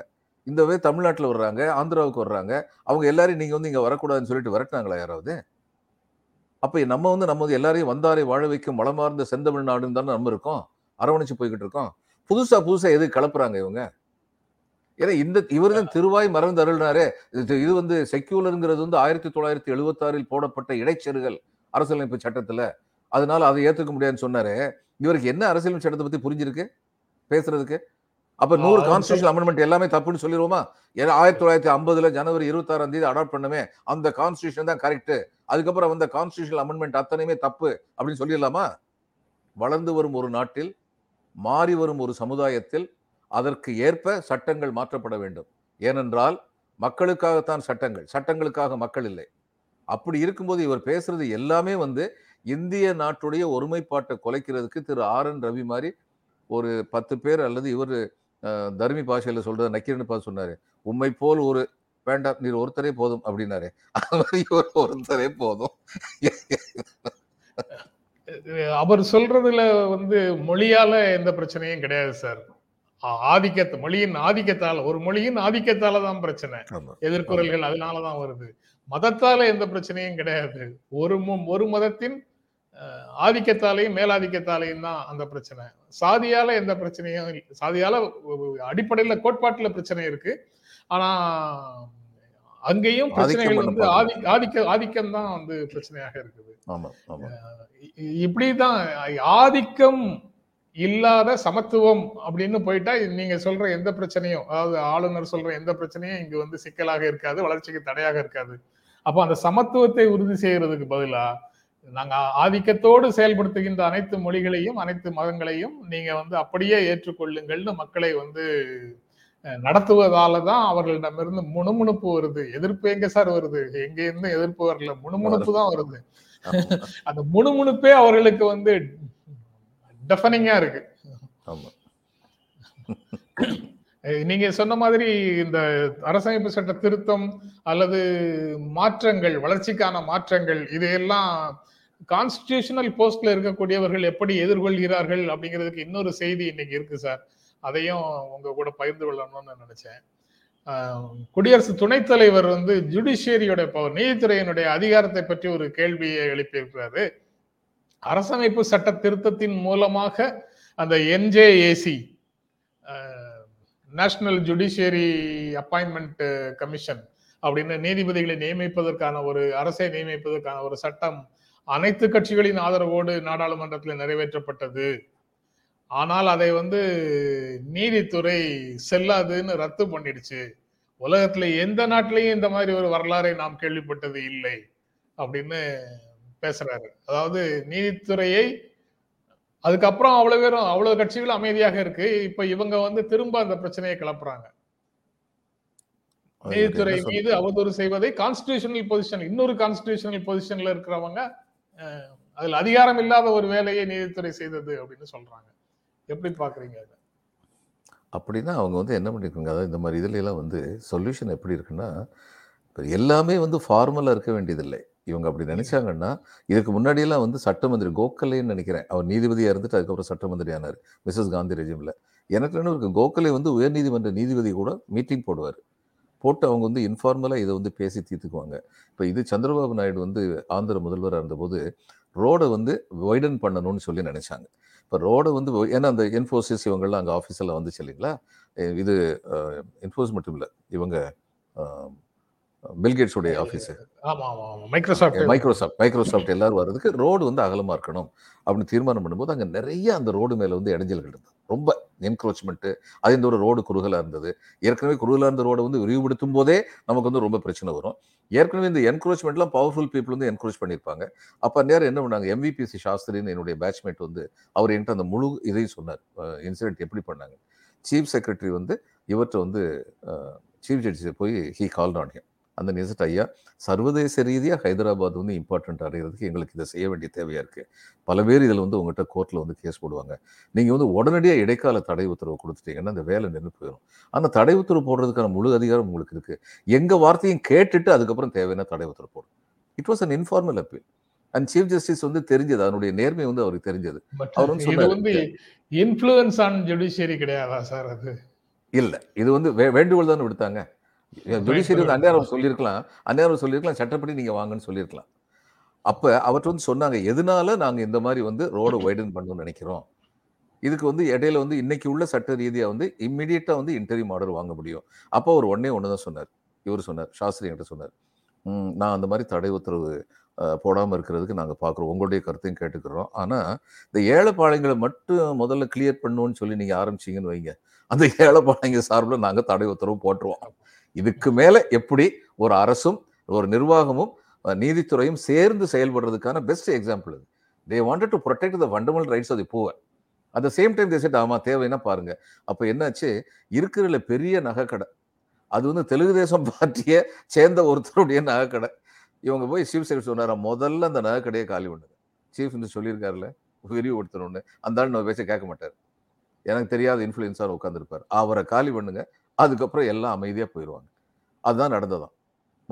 [SPEAKER 3] இந்த வே தமிழ்நாட்டில் வர்றாங்க ஆந்திராவுக்கு வர்றாங்க அவங்க எல்லாரையும் நீங்க வந்து இங்க வரக்கூடாதுன்னு சொல்லிட்டு வரட்டாங்களா யாராவது அப்ப நம்ம வந்து நம்ம வந்து எல்லாரையும் வந்தாரை வாழ வைக்கும் மலமார்ந்த செந்தமிழ்நாடுன்னு தானே நம்ம இருக்கோம் அரவணைச்சு போய்கிட்டு இருக்கோம் புதுசா புதுசா எது கலப்புறாங்க இவங்க ஏன்னா இந்த இவர் தான் திருவாய் மறந்து அருள்னாரே இது வந்து செக்யூலருங்கிறது வந்து ஆயிரத்தி தொள்ளாயிரத்தி எழுபத்தாறில் போடப்பட்ட இடைச்செருகல் அரசியலமைப்பு சட்டத்துல அதனால அதை ஏற்றுக்க முடியாதுன்னு சொன்னாரு இவருக்கு என்ன அரசியலமைப்பு சட்டத்தை பத்தி புரிஞ்சிருக்கு பேசுறதுக்கு அப்ப நூறு கான்ஸ்டியூஷன் அமெண்ட்மெண்ட் எல்லாமே தப்புன்னு சொல்லிடுவோமா ஏன்னா ஆயிரத்தி தொள்ளாயிரத்தி ஐம்பதுல ஜனவரி இருபத்தாறாம் தேதி அடாப்ட் பண்ணுமே அந்த கான்ஸ்டியூஷன் தான் கரெக்ட் அதுக்கப்புறம் அந்த கான்ஸ்டியூஷன் அமெண்ட்மெண்ட் அத்தனையுமே தப்பு அப்படின்னு சொல்லிடலாமா வளர்ந்து வரும் ஒரு நாட்டில் மாறி வரும் ஒரு சமுதாயத்தில் அதற்கு ஏற்ப சட்டங்கள் மாற்றப்பட வேண்டும் ஏனென்றால் மக்களுக்காகத்தான் சட்டங்கள் சட்டங்களுக்காக மக்கள் இல்லை அப்படி இருக்கும்போது இவர் பேசுறது எல்லாமே வந்து இந்திய நாட்டுடைய ஒருமைப்பாட்டை குலைக்கிறதுக்கு திரு ஆர் என் ரவி மாதிரி ஒரு பத்து பேர் அல்லது இவர் தர்மி பாஷையில் சொல்றது நக்கீரன் பார்த்து சொன்னார் உண்மை போல் ஒரு வேண்டாம் நீர் ஒருத்தரே போதும் அப்படின்னாரு அது மாதிரி இவர் ஒருத்தரே போதும்
[SPEAKER 2] அவர் சொல்றதுல வந்து மொழியால எந்த பிரச்சனையும் கிடையாது சார் ஆதிக்கத்தை மொழியின் ஆதிக்கத்தால ஒரு மொழியின் ஆதிக்கத்தால தான் பிரச்சனை அதனால அதனாலதான் வருது மதத்தால எந்த பிரச்சனையும் கிடையாது ஒரு ஒரு மதத்தின் ஆதிக்கத்தாலையும் மேலாதிக்கத்தாலையும் தான் அந்த பிரச்சனை சாதியால எந்த பிரச்சனையும் சாதியால அடிப்படையில கோட்பாட்டுல பிரச்சனை இருக்கு ஆனா அங்கேயும் பிரச்சனைகள் வந்து ஆதிக்க ஆதிக்கம் தான் வந்து பிரச்சனையாக இருக்குது இப்படிதான் ஆதிக்கம் இல்லாத சமத்துவம் அப்படின்னு போயிட்டா நீங்க சொல்ற எந்த பிரச்சனையும் அதாவது ஆளுநர் சொல்ற எந்த பிரச்சனையும் இங்க வந்து சிக்கலாக இருக்காது வளர்ச்சிக்கு தடையாக இருக்காது அப்போ அந்த சமத்துவத்தை உறுதி செய்யறதுக்கு பதிலா நாங்க ஆதிக்கத்தோடு செயல்படுத்துகின்ற அனைத்து மொழிகளையும் அனைத்து மதங்களையும் நீங்க வந்து அப்படியே ஏற்றுக்கொள்ளுங்கள்னு மக்களை வந்து நடத்துவதால தான் அவர்களிடமிருந்து முணுமுணுப்பு வருது எதிர்ப்பு எங்க சார் வருது எங்க இருந்து எதிர்ப்பு வரல முணுமுணுப்பு தான் வருது அந்த முணுமுணுப்பே அவர்களுக்கு வந்து டெஃபனிங்கா இருக்கு நீங்க சொன்ன மாதிரி இந்த அரசமைப்பு சட்ட திருத்தம் அல்லது மாற்றங்கள் வளர்ச்சிக்கான மாற்றங்கள் இதையெல்லாம் கான்ஸ்டியூஷனல் போஸ்ட்ல இருக்கக்கூடியவர்கள் எப்படி எதிர்கொள்கிறார்கள் அப்படிங்கிறதுக்கு இன்னொரு செய்தி இன்னைக்கு இருக்கு சார் அதையும் உங்க கூட பகிர்ந்து கொள்ளணும்னு நான் நினைச்சேன் குடியரசு துணைத் தலைவர் வந்து ஜுடிஷியரியோட நீதித்துறையினுடைய அதிகாரத்தை பற்றி ஒரு கேள்வியை எழுப்பியிருக்கிறாரு அரசமைப்பு சட்ட திருத்தத்தின் மூலமாக அந்த NJAC national judiciary appointment commission அப்படின்னு நீதிபதிகளை நியமிப்பதற்கான ஒரு அரசை நியமிப்பதற்கான ஒரு சட்டம் அனைத்து கட்சிகளின் ஆதரவோடு நாடாளுமன்றத்தில் நிறைவேற்றப்பட்டது ஆனால் அதை வந்து நீதித்துறை செல்லாதுன்னு ரத்து பண்ணிடுச்சு உலகத்துல எந்த நாட்டிலையும் இந்த மாதிரி ஒரு வரலாறை நாம் கேள்விப்பட்டது இல்லை அப்படின்னு பேசுறாரு அதாவது நீதித்துறையை அதுக்கப்புறம் அவ்வளவு பேரும் அவ்வளவு கட்சிகள் அமைதியாக இருக்கு இப்ப இவங்க வந்து திரும்ப அந்த பிரச்சனையை கிளப்புறாங்க நீதித்துறை மீது அவதூறு செய்வதை கான்ஸ்டியூஷனல் பொசிஷன் இன்னொரு கான்ஸ்டியூஷனல் பொசிஷன்ல இருக்கிறவங்க அதுல அதிகாரம் இல்லாத ஒரு வேலையை நீதித்துறை செய்தது அப்படின்னு சொல்றாங்க எப்படி பார்க்குறீங்க
[SPEAKER 3] அப்படின்னா அவங்க வந்து என்ன பண்ணியிருக்காங்க அதாவது இந்த மாதிரி இதுலலாம் வந்து சொல்யூஷன் எப்படி இருக்குன்னா எல்லாமே வந்து ஃபார்மலாக இருக்க வேண்டியதில்லை இவங்க அப்படி நினச்சாங்கன்னா இதுக்கு முன்னாடியெல்லாம் வந்து சட்டமந்திரி கோகலேன்னு நினைக்கிறேன் அவர் நீதிபதியாக இருந்துட்டு அதுக்கப்புறம் சட்டமந்திரி ஆனார் மிஸ்ஸஸ் காந்தி ரெஜிமில் எனக்கு என்ன இருக்கு கோகலே வந்து உயர்நீதிமன்ற நீதிபதி கூட மீட்டிங் போடுவார் போட்டு அவங்க வந்து இன்ஃபார்மலாக இதை வந்து பேசி தீர்த்துக்குவாங்க இப்போ இது சந்திரபாபு நாயுடு வந்து ஆந்திர முதல்வராக இருந்தபோது ரோடை வந்து வைடன் பண்ணணும்னு சொல்லி நினச்சாங்க இப்போ ரோடு வந்து ஏன்னா அந்த என்ஃபோர்ஸஸ் இவங்கெல்லாம் அங்கே ஆஃபீஸில் வந்துச்சு இல்லைங்களா இது என்ஃபோர்ஸ் மட்டும் இல்லை இவங்க பில்கேட்ஸ் உடைய ஆஃபீஸ்
[SPEAKER 2] மைக்ரோசாஃப்ட்
[SPEAKER 3] மைக்ரோசாஃப்ட் மைக்ரோசாஃப்ட் எல்லாரும் வர்றதுக்கு ரோடு வந்து அகலமாக இருக்கணும் அப்படின்னு தீர்மானம் பண்ணும்போது அங்கே நிறைய அந்த ரோடு மேலே வந்து இடைஞ்சல்கள் இருந்தது ரொம்ப என்க்ரோச்மெண்ட்டு அதே இந்த ஒரு ரோடு குறுகலாக இருந்தது ஏற்கனவே குறுகலாக இருந்த ரோடை வந்து விரிவுபடுத்தும் போதே நமக்கு வந்து ரொம்ப பிரச்சனை வரும் ஏற்கனவே இந்த என்க்ரோச்மெண்ட்லாம் பவர்ஃபுல் பீப்புள் வந்து என்க்ரோச் பண்ணியிருப்பாங்க அப்போ நேரம் என்ன பண்ணாங்க எம்விபிசி சாஸ்திரின்னு என்னுடைய பேட்ச்மேட் வந்து அவர் என்கிட்ட அந்த முழு இதையும் சொன்னார் இன்சிடென்ட் எப்படி பண்ணாங்க சீஃப் செக்ரட்டரி வந்து இவற்றை வந்து சீஃப் ஜட்ஜி போய் ஹி கால் ஆன் ஹிம் அந்த நிசட் ஐயா சர்வதேச ரீதியாக ஹைதராபாத் வந்து இம்பார்ட்டண்ட் அடைகிறதுக்கு எங்களுக்கு இதை செய்ய வேண்டிய தேவையாக இருக்குது பல பேர் இதில் வந்து உங்கள்கிட்ட கோர்ட்டில் வந்து கேஸ் போடுவாங்க நீங்கள் வந்து உடனடியாக இடைக்கால தடை உத்தரவு கொடுத்துட்டீங்கன்னா அந்த வேலை நின்று போயிடும் அந்த தடை உத்தரவு போடுறதுக்கான முழு அதிகாரம் உங்களுக்கு இருக்குது எங்கள் வார்த்தையும் கேட்டுட்டு அதுக்கப்புறம் தேவையான தடை உத்தரவு போடும் it was an informal appeal and chief justice வந்து தெரிஞ்சது அதனுடைய நேர்மை வந்து அவருக்கு தெரிஞ்சது
[SPEAKER 2] அவர் வந்து இன்ஃப்ளூயன்ஸ் ஆன் ஜுடிஷியரி கிடையாதா சார் அது இல்லை
[SPEAKER 3] இது வந்து வேண்டுகோள் தானே விடுத்தாங்க ஜுடிஷியரி வந்து அந்நேரம் சொல்லியிருக்கலாம் அந்நேரம் சொல்லியிருக்கலாம் சட்டப்படி நீங்கள் வாங்கன்னு சொல்லியிருக்கலாம் அப்போ அவற்றை வந்து சொன்னாங்க எதனால நாங்கள் இந்த மாதிரி வந்து ரோடை வைடன் பண்ணணும்னு நினைக்கிறோம் இதுக்கு வந்து இடையில வந்து இன்னைக்கு உள்ள சட்ட ரீதியாக வந்து இம்மிடியட்டாக வந்து இன்டர்வியூ ஆர்டர் வாங்க முடியும் அப்போ அவர் ஒன்னே ஒன்று தான் சொன்னார் இவர் சொன்னார் சாஸ்திரி என்கிட்ட சொன்னார் நான் அந்த மாதிரி தடை உத்தரவு போடாமல் இருக்கிறதுக்கு நாங்கள் பார்க்குறோம் உங்களுடைய கருத்தையும் கேட்டுக்கிறோம் ஆனால் இந்த ஏழைப்பாளையங்களை மட்டும் முதல்ல கிளியர் பண்ணுவோன்னு சொல்லி நீங்கள் ஆரம்பிச்சிங்கன்னு வைங்க அந்த ஏழைப்பாளையங்க சார்பில் நாங்கள் தடை உத்தரவு போட்டுருவோம் இதுக்கு மேல எப்படி ஒரு அரசும் ஒரு நிர்வாகமும் நீதித்துறையும் சேர்ந்து செயல்படுறதுக்கான பெஸ்ட் எக்ஸாம்பிள் இது they wanted to protect the fundamental rights அது போவேன் அட் த சேம் டைம் தேசிட்டு ஆமா தேவைன்னா பாருங்க அப்போ என்னாச்சு இருக்கிறதுல பெரிய நகைக்கடை அது வந்து தெலுங்கு தேசம் பார்ட்டியை சேர்ந்த ஒருத்தருடைய நகைக்கடை இவங்க போய் சீஃப் செக்ரட்டரி சொன்னார் முதல்ல அந்த நகைக்கடையை காலி பண்ணுங்க சீஃப் வந்து சொல்லியிருக்காருல்ல விரிவு ஒருத்தர் ஒன்று அந்த ஆள் நம்ம பேச கேட்க மாட்டார் எனக்கு தெரியாத இன்ஃப்ளூயன்ஸாக உட்காந்துருப்பார் அவரை காலி பண்ணுங்க அதுக்கப்புறம் எல்லாம் அமைதியாக போயிடுவாங்க அதுதான் நடந்ததான்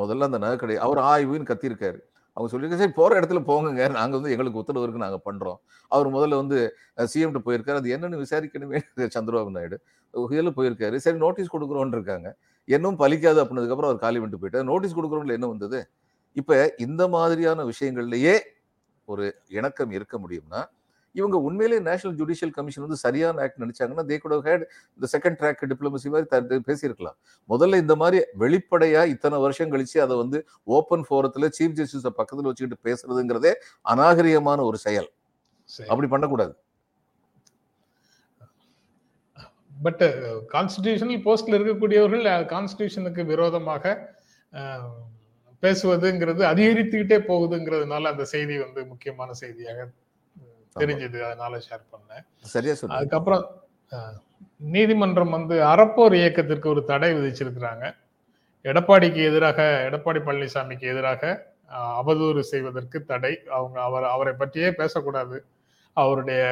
[SPEAKER 3] முதல்ல அந்த நகைக்கடை அவர் ஆய்வுன்னு கத்திருக்காரு அவங்க சொல்லியிருக்க சரி போகிற இடத்துல போங்க நாங்கள் வந்து எங்களுக்கு உத்தரவு இருக்குது நாங்கள் பண்ணுறோம் அவர் முதல்ல வந்து சிஎம்கிட்ட போயிருக்காரு அது என்னென்னு விசாரிக்கணுமே சந்திரபாபு நாயுடு இதில் போயிருக்காரு சரி நோட்டீஸ் கொடுக்குறோன் இருக்காங்க இன்னும் பலிக்காது அப்படின்னதுக்கப்புறம் அவர் காலி விட்டு போயிட்டார் நோட்டீஸ் கொடுக்குறோம்ல என்ன வந்தது இப்போ இந்த மாதிரியான விஷயங்கள்லையே ஒரு இணக்கம் இருக்க முடியும்னா இவங்க உண்மையிலே நேஷனல் ஜுடிஷியல் கமிஷன் வந்து சரியான ஆக்ட் நினைச்சாங்கன்னா தே குட் ஹேட் இந்த செகண்ட் ட்ராக் டிப்ளமசி மாதிரி பேசியிருக்கலாம் முதல்ல இந்த மாதிரி வெளிப்படையா இத்தனை வருஷம் கழிச்சு அதை வந்து ஓப்பன் ஃபோரத்தில் சீஃப் ஜஸ்டிஸ் பக்கத்தில் வச்சுக்கிட்டு பேசுறதுங்கிறதே அநாகரிகமான ஒரு செயல் அப்படி பண்ணக்கூடாது பட் கான்ஸ்டியூஷனல்
[SPEAKER 2] போஸ்ட்ல இருக்கக்கூடியவர்கள் கான்ஸ்டியூஷனுக்கு விரோதமாக பேசுவதுங்கிறது அதிகரித்துக்கிட்டே போகுதுங்கிறதுனால அந்த செய்தி வந்து முக்கியமான செய்தியாக தெரிஞ்சது அதனால ஷேர்
[SPEAKER 3] பண்ணேன் சரியா சொல்லுங்க அதுக்கப்புறம்
[SPEAKER 2] நீதிமன்றம் வந்து அறப்போர் இயக்கத்திற்கு ஒரு தடை விதிச்சிருக்கிறாங்க எடப்பாடிக்கு எதிராக எடப்பாடி பழனிசாமிக்கு எதிராக அவதூறு செய்வதற்கு தடை அவங்க அவர் அவரை பற்றியே பேசக்கூடாது அவருடைய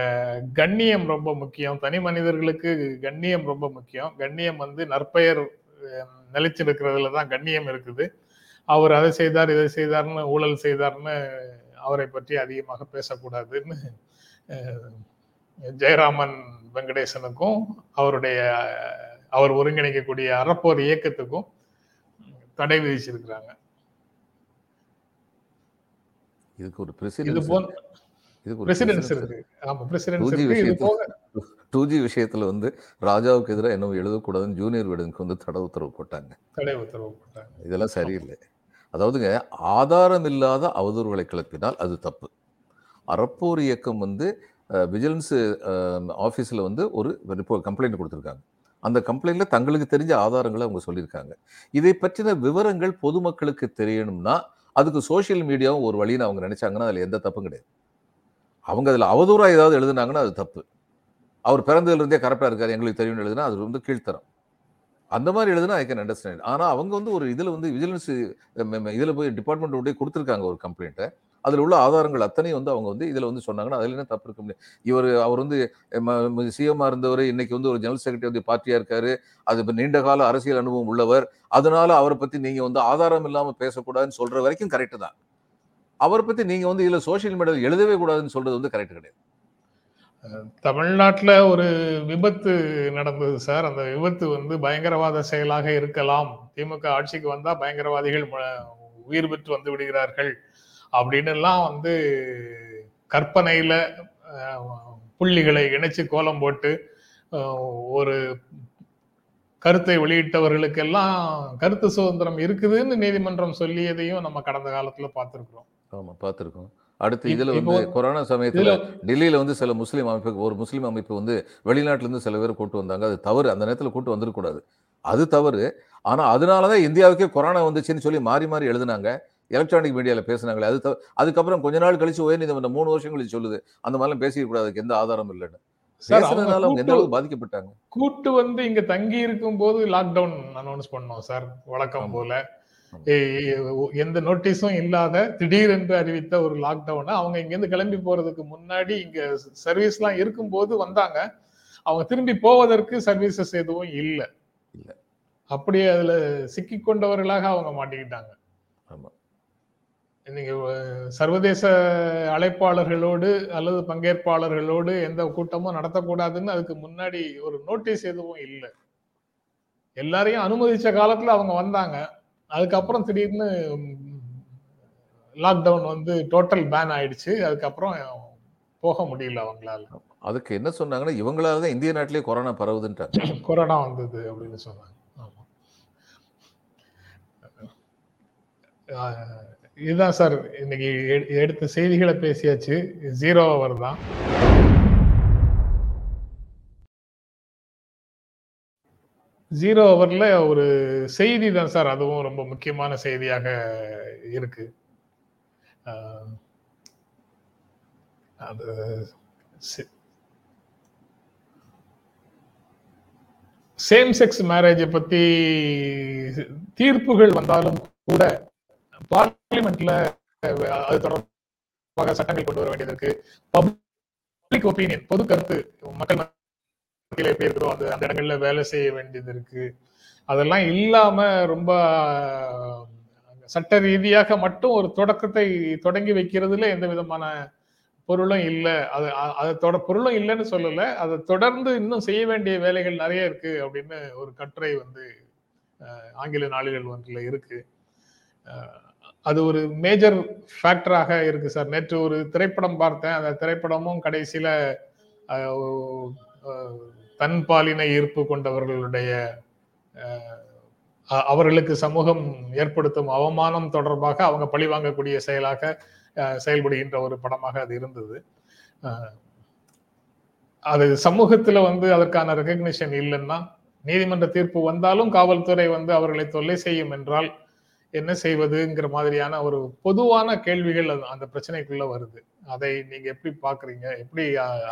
[SPEAKER 2] கண்ணியம் ரொம்ப முக்கியம் தனி மனிதர்களுக்கு கண்ணியம் ரொம்ப முக்கியம் கண்ணியம் வந்து நற்பெயர் நிலைச்சிருக்கிறதுல தான் கண்ணியம் இருக்குது அவர் அதை செய்தார் இதை செய்தார்னு ஊழல் செய்தார்னு அவரை பற்றி அதிகமாக பேசக்கூடாதுன்னு ஜெயராமன் வெங்கடேசனுக்கும் அவருடைய அவர் ஒருங்கிணைக்கக்கூடிய அறப்போர் இயக்கத்துக்கும் தடை
[SPEAKER 3] விதிச்சிருக்கிறாங்க இதுக்கு ஒரு டூ ஜி விஷயத்துல வந்து ராஜாவுக்கு எதிராக என்ன எழுதக்கூடாதுன்னு ஜூனியர் வீடனுக்கு வந்து தடை உத்தரவு போட்டாங்க தடை உத்தரவு போட்டாங்க இதெல்லாம் சரியில்லை அதாவதுங்க ஆதாரம் இல்லாத அவதூறுகளை கிளப்பினால் அது தப்பு அறப்போர் இயக்கம் வந்து விஜிலன்ஸு ஆஃபீஸில் வந்து ஒரு கம்ப்ளைண்ட் கொடுத்துருக்காங்க அந்த கம்ப்ளைண்டில் தங்களுக்கு தெரிஞ்ச ஆதாரங்களை அவங்க சொல்லியிருக்காங்க இதை பற்றின விவரங்கள் பொதுமக்களுக்கு தெரியணும்னா அதுக்கு சோஷியல் மீடியாவும் ஒரு வழின்னு அவங்க நினச்சாங்கன்னா அதில் எந்த தப்பும் கிடையாது அவங்க அதில் அவதூறாக ஏதாவது எழுதுனாங்கன்னா அது தப்பு அவர் பிறந்ததுலேருந்தே கரெக்டாக இருக்கார் எங்களுக்கு தெரியும்னு எழுதுனா அது வந்து கீழ்த்தரம் அந்த மாதிரி எழுதுனா ஐ கேன் அண்டர்ஸ்டாண்ட் ஆனால் அவங்க வந்து ஒரு இதில் வந்து விஜிலன்ஸ் இதில் போய் டிபார்ட்மெண்ட் போய் கொடுத்துருக்காங்க ஒரு கம்ப்ளைண்ட்டை அதில் உள்ள ஆதாரங்கள் அத்தனையும் வந்து அவங்க வந்து இதில் வந்து சொன்னாங்கன்னா அதில் என்ன தப்பு இருக்க முடியும் இவர் அவர் வந்து சிஎம்மாக இருந்தவர் இன்னைக்கு வந்து ஒரு ஜெனரல் செக்ரட்டரி வந்து பார்ட்டியாக இருக்கார் அது இப்போ நீண்ட கால அரசியல் அனுபவம் உள்ளவர் அதனால அவரை பற்றி நீங்கள் வந்து ஆதாரம் இல்லாமல் பேசக்கூடாதுன்னு சொல்கிற வரைக்கும் கரெக்டு தான் அவரை பற்றி நீங்கள் வந்து இதில் சோஷியல் மீடியாவில் எழுதவே கூடாதுன்னு சொல்கிறது வந்து கரெக்ட் கிடையாது
[SPEAKER 2] தமிழ்நாட்டில் ஒரு விபத்து நடந்தது சார் அந்த விபத்து வந்து பயங்கரவாத செயலாக இருக்கலாம் திமுக ஆட்சிக்கு வந்தால் பயங்கரவாதிகள் உயிர் பெற்று வந்து விடுகிறார்கள் அப்படின்னுலாம் வந்து கற்பனையில் புள்ளிகளை இணைச்சு கோலம் போட்டு ஒரு கருத்தை வெளியிட்டவர்களுக்கெல்லாம் கருத்து சுதந்திரம் இருக்குதுன்னு நீதிமன்றம் சொல்லியதையும் நம்ம கடந்த காலத்தில் பார்த்துருக்குறோம்
[SPEAKER 3] ஆமாம் பார்த்துருக்கோம் அடுத்து இதில் வந்து கொரோனா சமயத்தில் டெல்லியில் வந்து சில முஸ்லீம் அமைப்பு ஒரு முஸ்லீம் அமைப்பு வந்து வெளிநாட்டிலேருந்து சில பேர் கூட்டு வந்தாங்க அது தவறு அந்த நேரத்தில் கூட்டு வந்துடக்கூடாது அது தவறு ஆனால் அதனால தான் இந்தியாவுக்கே கொரோனா வந்துச்சுன்னு சொல்லி மாறி மாறி எழுதுனாங்க எலக்ட்ரானிக் மீடியாவில் பேசுனாங்களே அது தவ அதுக்கப்புறம் கொஞ்ச நாள் கழிச்சு உயர்நீதிமன்றம் மூணு வருஷம் கழிச்சு சொல்லுது அந்த மாதிரிலாம் பேசிக்க அதுக்கு எந்த ஆதாரம் இல்லைன்னு அவங்க எந்த அளவுக்கு பாதிக்கப்பட்டாங்க
[SPEAKER 2] கூட்டு வந்து இங்க தங்கி இருக்கும் போது லாக்டவுன் அனௌன்ஸ் பண்ணோம் சார் வழக்கம் போல எந்த நோட்டீஸும் இல்லாத திடீரென்று அறிவித்த ஒரு லாக்டவுனை அவங்க இங்கேருந்து கிளம்பி போறதுக்கு முன்னாடி இங்க சர்வீஸ் எல்லாம் இருக்கும் போது வந்தாங்க அவங்க திரும்பி போவதற்கு சர்வீசஸ் எதுவும் இல்லை அப்படி அதுல சிக்கி கொண்டவர்களாக அவங்க மாட்டிக்கிட்டாங்க நீங்க சர்வதேச அழைப்பாளர்களோடு அல்லது பங்கேற்பாளர்களோடு எந்த கூட்டமும் நடத்தக்கூடாதுன்னு அதுக்கு முன்னாடி ஒரு நோட்டீஸ் எதுவும் இல்லை எல்லாரையும் அனுமதிச்ச காலத்துல அவங்க வந்தாங்க அதுக்கப்புறம் திடீர்னு லாக்டவுன் வந்து டோட்டல் பேன் ஆயிடுச்சு அதுக்கப்புறம் போக முடியல அவங்களால
[SPEAKER 3] அதுக்கு என்ன சொன்னாங்கன்னா இவங்களால தான் இந்திய நாட்டிலேயே கொரோனா பரவுதுன்ற
[SPEAKER 2] கொரோனா வந்தது அப்படின்னு சொன்னாங்க இதுதான் சார் இன்னைக்கு எடுத்த செய்திகளை பேசியாச்சு ஜீரோ ஓவர் தான் ஜீரோ ஹவரில் ஒரு செய்தி தான் சார் அதுவும் ரொம்ப முக்கியமான செய்தியாக இருக்கு அது சேம் செக்ஸ் மேரேஜை பத்தி தீர்ப்புகள் வந்தாலும் கூட பார்லிமெண்ட்ல அது தொடர்பாக சட்டங்கள் கொண்டு வர வேண்டியது இருக்கு பப்ளிக் ஒப்பீனியன் பொது கருத்து மக்கள் வாழ்க்கையில போயிருக்கிறோம் அது அந்த இடங்கள்ல வேலை செய்ய வேண்டியது இருக்கு அதெல்லாம் இல்லாம ரொம்ப சட்ட ரீதியாக மட்டும் ஒரு தொடக்கத்தை தொடங்கி வைக்கிறதுல எந்த விதமான பொருளும் இல்லை அது அது தொட பொருளும் இல்லைன்னு சொல்லலை அதை தொடர்ந்து இன்னும் செய்ய வேண்டிய வேலைகள் நிறைய இருக்கு அப்படின்னு ஒரு கட்டுரை வந்து ஆங்கில நாளிதழ் ஒன்றில் இருக்கு அது ஒரு மேஜர் ஃபேக்டராக இருக்கு சார் நேற்று ஒரு திரைப்படம் பார்த்தேன் அந்த திரைப்படமும் கடைசியில தன் பாலின ஈர்ப்பு கொண்டவர்களுடைய அவர்களுக்கு சமூகம் ஏற்படுத்தும் அவமானம் தொடர்பாக அவங்க பழி வாங்கக்கூடிய செயலாக செயல்படுகின்ற ஒரு படமாக அது இருந்தது அது சமூகத்துல வந்து அதற்கான ரெகக்னிஷன் இல்லைன்னா நீதிமன்ற தீர்ப்பு வந்தாலும் காவல்துறை வந்து அவர்களை தொல்லை செய்யும் என்றால் என்ன செய்வதுங்கிற மாதிரியான ஒரு பொதுவான கேள்விகள் அந்த பிரச்சனைக்குள்ள வருது அதை நீங்க எப்படி பாக்குறீங்க எப்படி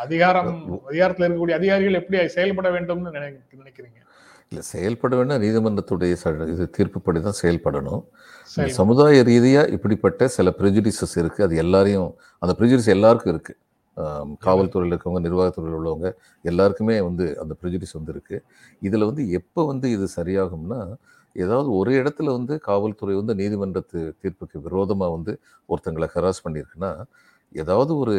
[SPEAKER 2] அதிகாரம் அதிகாரத்தில் இருக்கக்கூடிய அதிகாரிகள் எப்படி செயல்பட வேண்டும்னு நினைக்கிறீங்க இல்லை செயல்பட வேண்டும் நீதிமன்றத்துடைய இது தீர்ப்புப்படி தான் செயல்படணும் சமுதாய ரீதியாக இப்படிப்பட்ட சில பிரிஜுடிசஸ் இருக்குது அது எல்லாரையும் அந்த பிரிஜுடிஸ் எல்லாருக்கும் இருக்குது காவல்துறையில் இருக்கவங்க நிர்வாகத்துறையில் உள்ளவங்க எல்லாருக்குமே வந்து அந்த ப்ரிஜுடிஸ் வந்து இருக்குது இதில் வந்து எப்போ வந்து இது சரியாகும்னா ஏதாவது ஒரு இடத்துல வந்து காவல்துறை வந்து நீதிமன்றத்து தீர்ப்புக்கு விரோதமாக வந்து ஒருத்தங்களை ஹராஸ் பண்ணியிருக்குன்னா ஏதாவது ஒரு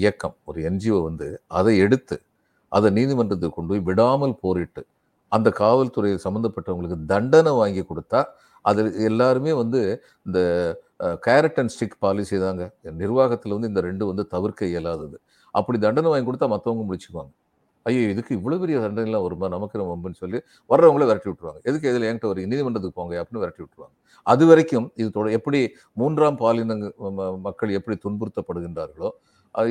[SPEAKER 2] இயக்கம் ஒரு என்ஜிஓ வந்து அதை எடுத்து அதை நீதிமன்றத்துக்கு கொண்டு போய் விடாமல் போரிட்டு அந்த காவல்துறை சம்மந்தப்பட்டவங்களுக்கு தண்டனை வாங்கி கொடுத்தா அது எல்லாருமே வந்து இந்த கேரட் அண்ட் ஸ்டிக் பாலிசி தாங்க நிர்வாகத்தில் வந்து இந்த ரெண்டு வந்து தவிர்க்க இயலாதது அப்படி தண்டனை வாங்கி கொடுத்தா மற்றவங்க முடிச்சுக்குவாங்க ஐயோ இதுக்கு இவ்வளோ பெரிய தண்டனைலாம் வருமா நமக்கு வம்புன்னு சொல்லி வர்றவங்களே விரட்டி விட்டுருவாங்க எதுக்கு இதில் என்கிட்ட ஒரு நீதிமன்றத்துக்கு போங்க அப்படின்னு விரட்டி விட்டுருவாங்க அது வரைக்கும் இது தொட எப்படி மூன்றாம் பாலின மக்கள் எப்படி துன்புறுத்தப்படுகின்றார்களோ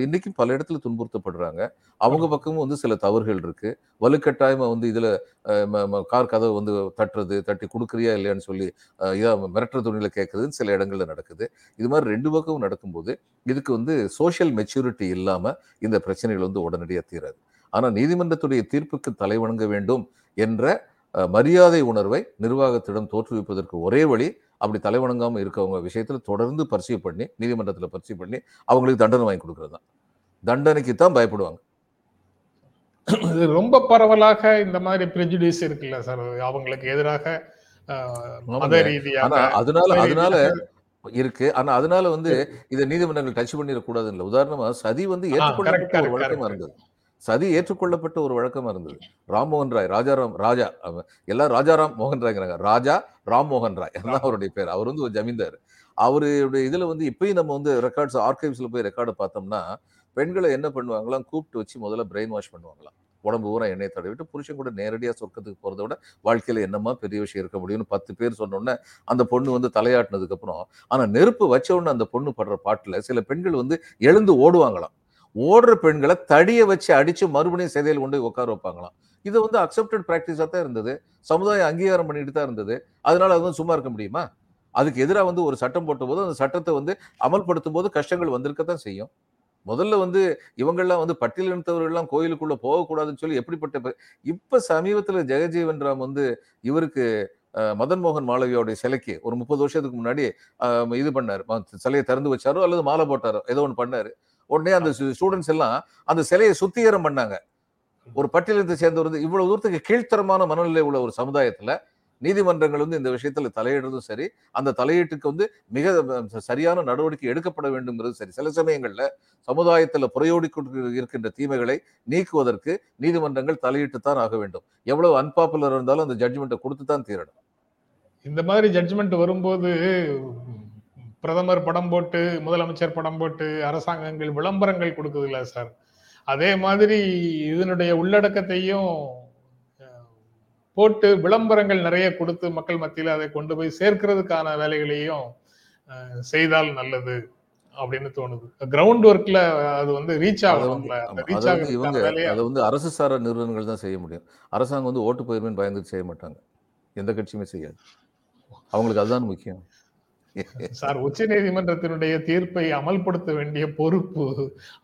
[SPEAKER 2] இன்னைக்கும் பல இடத்துல துன்புறுத்தப்படுறாங்க அவங்க பக்கமும் வந்து சில தவறுகள் இருக்கு வலுக்கட்டாயமா வந்து இதுல கார் கதவு வந்து தட்டுறது தட்டி கொடுக்குறியா இல்லையான்னு சொல்லி இதா மிரட்டுற துணியில கேட்கறதுன்னு சில இடங்கள்ல நடக்குது இது மாதிரி ரெண்டு பக்கமும் நடக்கும்போது இதுக்கு வந்து சோசியல் மெச்சூரிட்டி இல்லாம இந்த பிரச்சனைகள் வந்து உடனடியாக தீராது ஆனால் நீதிமன்றத்துடைய தீர்ப்புக்கு தலைவணங்க வேண்டும் என்ற மரியாதை உணர்வை நிர்வாகத்திடம் தோற்றுவிப்பதற்கு ஒரே வழி அப்படி வணங்காமல் இருக்கவங்க விஷயத்தில் தொடர்ந்து பரிசீவ் பண்ணி நீதிமன்றத்தில் பரிசீவ் பண்ணி அவங்களுக்கு தண்டனை வாங்கி கொடுக்கறது தான் தண்டனைக்கு தான் பயப்படுவாங்க இது ரொம்ப பரவலாக இந்த மாதிரி பிரிஜுடியூஸ் இருக்குல்ல சார் அவங்களுக்கு எதிராக அதனால அதனால இருக்கு ஆனா அதனால வந்து இதை நீதிமன்றங்கள் டச் இல்லை உதாரணமா சதி வந்து ஏற்றுக்கொள்ள வழக்கமா இருந்தது சதி ஏற்றுக்கொள்ளப்பட்ட ஒரு வழக்கமாக இருந்தது ராம்மோகன் ராய் ராஜாராம் ராஜா எல்லாம் ராஜாராம் மோகன் ராய்ங்கிறாங்க ராஜா ராம்மோகன் ராய் எல்லாம் அவருடைய பேர் அவர் வந்து ஒரு ஜமீன்தார் அவருடைய இதில் வந்து இப்பயும் நம்ம வந்து ரெக்கார்ட்ஸ் ஆர்கைவ்ஸில் போய் ரெக்கார்டு பார்த்தோம்னா பெண்களை என்ன பண்ணுவாங்களாம் கூப்பிட்டு வச்சு முதல்ல பிரெயின் வாஷ் பண்ணுவாங்களாம் உடம்பு ஊரா எண்ணெயை தடவிட்டு புருஷன் கூட நேரடியாக சொர்க்கத்துக்கு போகிறத விட வாழ்க்கையில் என்னமா பெரிய விஷயம் இருக்க முடியும்னு பத்து பேர் சொன்னோன்னே அந்த பொண்ணு வந்து தலையாட்டினதுக்கப்புறம் ஆனால் நெருப்பு வச்ச உடனே அந்த பொண்ணு படுற பாட்டில் சில பெண்கள் வந்து எழுந்து ஓடுவாங்களாம் ஓடுற பெண்களை தடியை வச்சு அடிச்சு மறுபடியும் சிதையில் கொண்டு உட்கார வைப்பாங்களாம் இது வந்து அக்செப்டட் ப்ராக்டிஸாக தான் இருந்தது சமுதாயம் அங்கீகாரம் பண்ணிட்டு தான் இருந்தது அதனால அது வந்து சும்மா இருக்க முடியுமா அதுக்கு எதிராக வந்து ஒரு சட்டம் போட்ட போது அந்த சட்டத்தை வந்து அமல்படுத்தும் போது கஷ்டங்கள் வந்திருக்க தான் செய்யும் முதல்ல வந்து இவங்கெல்லாம் வந்து பட்டியலினத்தவர்கள்லாம் கோயிலுக்குள்ள போகக்கூடாதுன்னு சொல்லி எப்படிப்பட்ட இப்ப சமீபத்துல ஜெகஜீவன் ராம் வந்து இவருக்கு மதன் மோகன் மாளவியோடைய சிலைக்கு ஒரு முப்பது வருஷத்துக்கு முன்னாடி இது பண்ணார் சிலையை திறந்து வச்சாரோ அல்லது மாலை போட்டாரோ ஏதோ ஒன்று பண்ணாரு உடனே அந்த ஸ்டூடெண்ட்ஸ் எல்லாம் அந்த சிலையை சுத்திகரம் பண்ணாங்க ஒரு பட்டியலத்தை சேர்ந்து வந்து இவ்வளவு தூரத்துக்கு கீழ்த்தரமான மனநிலை உள்ள ஒரு சமுதாயத்துல நீதிமன்றங்கள் வந்து இந்த விஷயத்துல தலையிடுறதும் சரி அந்த தலையீட்டுக்கு வந்து மிக சரியான நடவடிக்கை எடுக்கப்பட வேண்டும்ங்கிறது சரி சில சமயங்கள்ல சமுதாயத்துல புறையோடி இருக்கின்ற தீமைகளை நீக்குவதற்கு நீதிமன்றங்கள் தலையிட்டு தான் ஆக வேண்டும் எவ்வளவு அன்பாப்புலர் இருந்தாலும் அந்த ஜட்ஜ்மெண்ட்டை கொடுத்து தான் தீரணும் இந்த மாதிரி ஜட்ஜ்மெண்ட் வரும்போது பிரதமர் படம் போட்டு முதலமைச்சர் படம் போட்டு அரசாங்கங்கள் விளம்பரங்கள் கொடுக்குது இல்லை சார் அதே மாதிரி இதனுடைய உள்ளடக்கத்தையும் போட்டு விளம்பரங்கள் நிறைய கொடுத்து மக்கள் மத்தியில் அதை கொண்டு போய் சேர்க்கிறதுக்கான வேலைகளையும் செய்தால் நல்லது அப்படின்னு தோணுது கிரவுண்ட் ஒர்க்ல அது வந்து ரீச் அது வந்து அரசு நிறுவனங்கள் தான் செய்ய முடியும் அரசாங்கம் வந்து ஓட்டு பயிர்மேன் பயந்து செய்ய மாட்டாங்க எந்த கட்சியுமே செய்யாது அவங்களுக்கு அதுதான் முக்கியம் சார் உச்ச நீதிமன்றத்தினுடைய தீர்ப்பை அமல்படுத்த வேண்டிய பொறுப்பு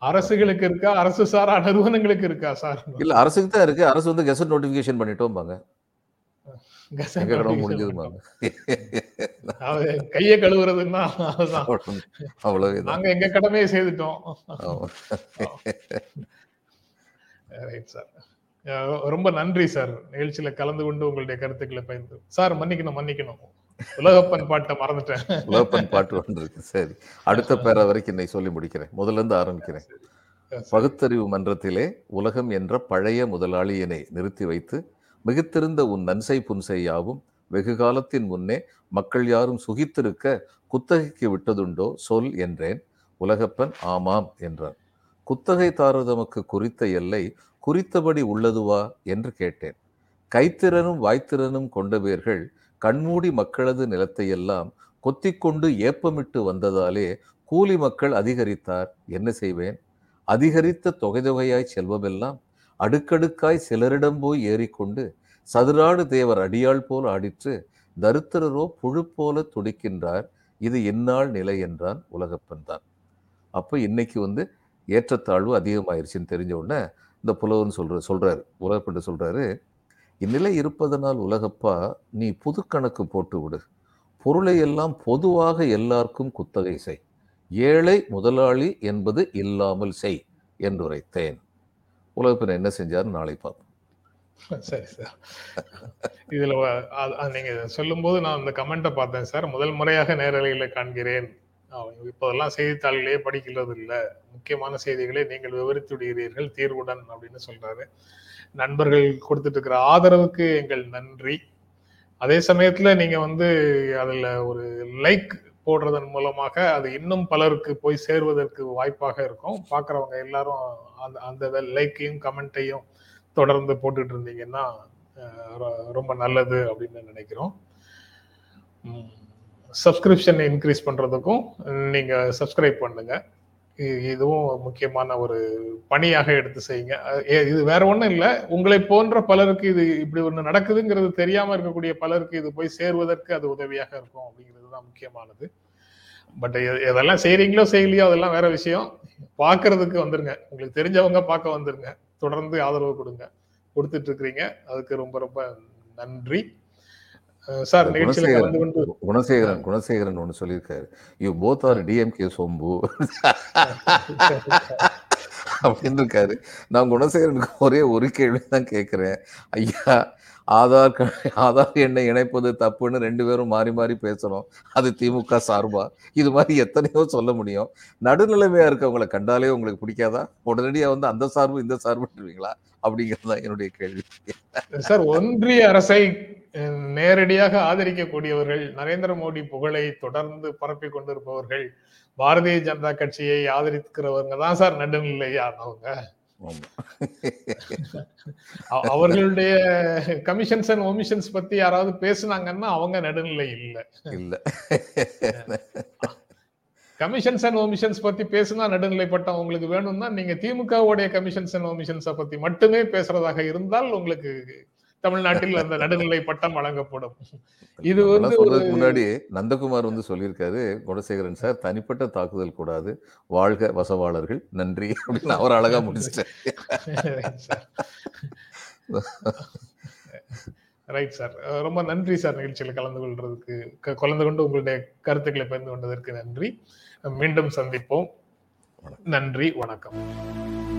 [SPEAKER 2] அரசுகளுக்கு இருக்கா அரசு சாரா நிறுவனங்களுக்கு இருக்கா சார் இல்ல அரசுக்கு தான் இருக்கு அரசு வந்து கெசட் நோட்டிபிகேஷன் பண்ணிட்டோம் பாங்க அவ்வளவு நாங்க எங்க கடமையை செய்துட்டோம் ரொம்ப நன்றி சார் நிகழ்ச்சியில கலந்து கொண்டு உங்களுடைய கருத்துக்களை பயந்து சார் மன்னிக்கணும் மன்னிக்கணும் உலகப்பன் பாட்டை மறந்துட்டேன் உலகப்பன் பாட்டு சரி அடுத்த பேர வரைக்கும் சொல்லி முடிக்கிறேன் முதல்ல இருந்து ஆரம்பிக்கிறேன் பகுத்தறிவு மன்றத்திலே உலகம் என்ற பழைய முதலாளியினை நிறுத்தி வைத்து மிகுத்திருந்த உன் நன்சை புன்சை யாவும் வெகு காலத்தின் முன்னே மக்கள் யாரும் சுகித்திருக்க குத்தகைக்கு விட்டதுண்டோ சொல் என்றேன் உலகப்பன் ஆமாம் என்றார் குத்தகை தாரதமக்கு குறித்த எல்லை குறித்தபடி உள்ளதுவா என்று கேட்டேன் கைத்திறனும் வாய்த்திறனும் கொண்டவர்கள் கண்மூடி மக்களது நிலத்தையெல்லாம் கொண்டு ஏப்பமிட்டு வந்ததாலே கூலி மக்கள் அதிகரித்தார் என்ன செய்வேன் அதிகரித்த தொகை தொகையாய் செல்வமெல்லாம் அடுக்கடுக்காய் சிலரிடம் போய் ஏறிக்கொண்டு சதுராடு தேவர் அடியாள் போல் ஆடிற்று தருத்திரரோ புழு போல துடிக்கின்றார் இது இந்நாள் நிலை என்றான் உலகப்பன் தான் அப்போ இன்னைக்கு வந்து ஏற்றத்தாழ்வு அதிகமாயிருச்சுன்னு தெரிஞ்ச உடனே இந்த புலவன் சொல்ற சொல்றாரு உலகப்பன் சொல்றாரு இந்நிலை இருப்பதனால் உலகப்பா நீ புது கணக்கு போட்டு விடு பொருளை எல்லாம் பொதுவாக எல்லாருக்கும் குத்தகை செய் ஏழை முதலாளி என்பது இல்லாமல் செய் என்றுரைத்தேன் உலகப்பின் என்ன செஞ்சார் நாளை பார்ப்போம் சரி சார் இதுல நீங்க சொல்லும் போது நான் அந்த கமெண்ட்டை பார்த்தேன் சார் முதல் முறையாக நேரலையில காண்கிறேன் இப்போதெல்லாம் செய்தித்தாள்களே படிக்கிறது இல்லை முக்கியமான செய்திகளை நீங்கள் விவரித்துடுகிறீர்கள் தீர்வுடன் அப்படின்னு சொல்றாரு நண்பர்கள் கொடுத்துட்டு இருக்கிற ஆதரவுக்கு எங்கள் நன்றி அதே சமயத்துல நீங்க வந்து அதுல ஒரு லைக் போடுறதன் மூலமாக அது இன்னும் பலருக்கு போய் சேர்வதற்கு வாய்ப்பாக இருக்கும் பார்க்குறவங்க எல்லாரும் அந்த அந்த லைக்கையும் கமெண்ட்டையும் தொடர்ந்து போட்டுட்டு இருந்தீங்கன்னா ரொம்ப நல்லது அப்படின்னு நினைக்கிறோம் சப்ஸ்கிரிப்ஷன் இன்க்ரீஸ் பண்ணுறதுக்கும் நீங்கள் சப்ஸ்கிரைப் பண்ணுங்க இதுவும் முக்கியமான ஒரு பணியாக எடுத்து செய்யுங்க இது வேற ஒன்றும் இல்லை உங்களை போன்ற பலருக்கு இது இப்படி ஒன்று நடக்குதுங்கிறது தெரியாமல் இருக்கக்கூடிய பலருக்கு இது போய் சேருவதற்கு அது உதவியாக இருக்கும் அப்படிங்கிறது தான் முக்கியமானது பட் எதெல்லாம் செய்கிறீங்களோ செய்யலையோ அதெல்லாம் வேற விஷயம் பார்க்கறதுக்கு வந்துருங்க உங்களுக்கு தெரிஞ்சவங்க பார்க்க வந்துருங்க தொடர்ந்து ஆதரவு கொடுங்க கொடுத்துட்டு இருக்கிறீங்க அதுக்கு ரொம்ப ரொம்ப நன்றி சார் குணசேகரன் குணசேகரன் குணசேகரன் ஒன்று சொல்லியிருக்காரு யூ போத் ஆர் டிஎம்கே சோம்பு அப்படின்னு இருக்காரு நான் குணசேகரனுக்கு ஒரே ஒரு கேள்வி தான் கேட்குறேன் ஐயா ஆதார் ஆதார் எண்ணை இணைப்பது தப்புன்னு ரெண்டு பேரும் மாறி மாறி பேசணும் அது திமுக சார்பா இது மாதிரி எத்தனையோ சொல்ல முடியும் நடுநிலைமையா இருக்கவங்களை கண்டாலே உங்களுக்கு பிடிக்காதா உடனடியாக வந்து அந்த சார்பு இந்த சார்புங்களா அப்படிங்கிறது தான் என்னுடைய கேள்வி சார் ஒன்றிய அரசை நேரடியாக ஆதரிக்கக்கூடியவர்கள் நரேந்திர மோடி புகழை தொடர்ந்து பரப்பி கொண்டிருப்பவர்கள் பாரதிய ஜனதா கட்சியை ஆதரிக்கிறவங்க தான் சார் நடுநிலையானவங்க அவர்களுடைய கமிஷன்ஸ் அண்ட் ஒமிஷன்ஸ் பத்தி யாராவது பேசுனாங்கன்னா அவங்க நடுநிலை இல்ல இல்ல கமிஷன்ஸ் அண்ட் ஒமிஷன்ஸ் பத்தி பேசுனா நடுநிலைப்பட்ட உங்களுக்கு வேணும்னா நீங்க திமுகவுடைய கமிஷன்ஸ் அண்ட் ஒமிஷன்ஸ் பத்தி மட்டுமே பேசுறதாக இருந்தால் உங்களுக்கு தமிழ்நாட்டில் அந்த நடுநிலை பட்டம் வழங்கப்படும் இது வந்து முன்னாடி நந்தகுமார் வந்து சொல்லியிருக்காரு குணசேகரன் சார் தனிப்பட்ட தாக்குதல் கூடாது வாழ்க வசவாளர்கள் நன்றி அப்படின்னு அவர் அழகா முடிச்சிட்டார் ரைட் சார் ரொம்ப நன்றி சார் நிகழ்ச்சியில் கலந்து கொள்றதுக்கு கலந்து கொண்டு உங்களுடைய கருத்துக்களை பகிர்ந்து கொண்டதற்கு நன்றி மீண்டும் சந்திப்போம் நன்றி வணக்கம்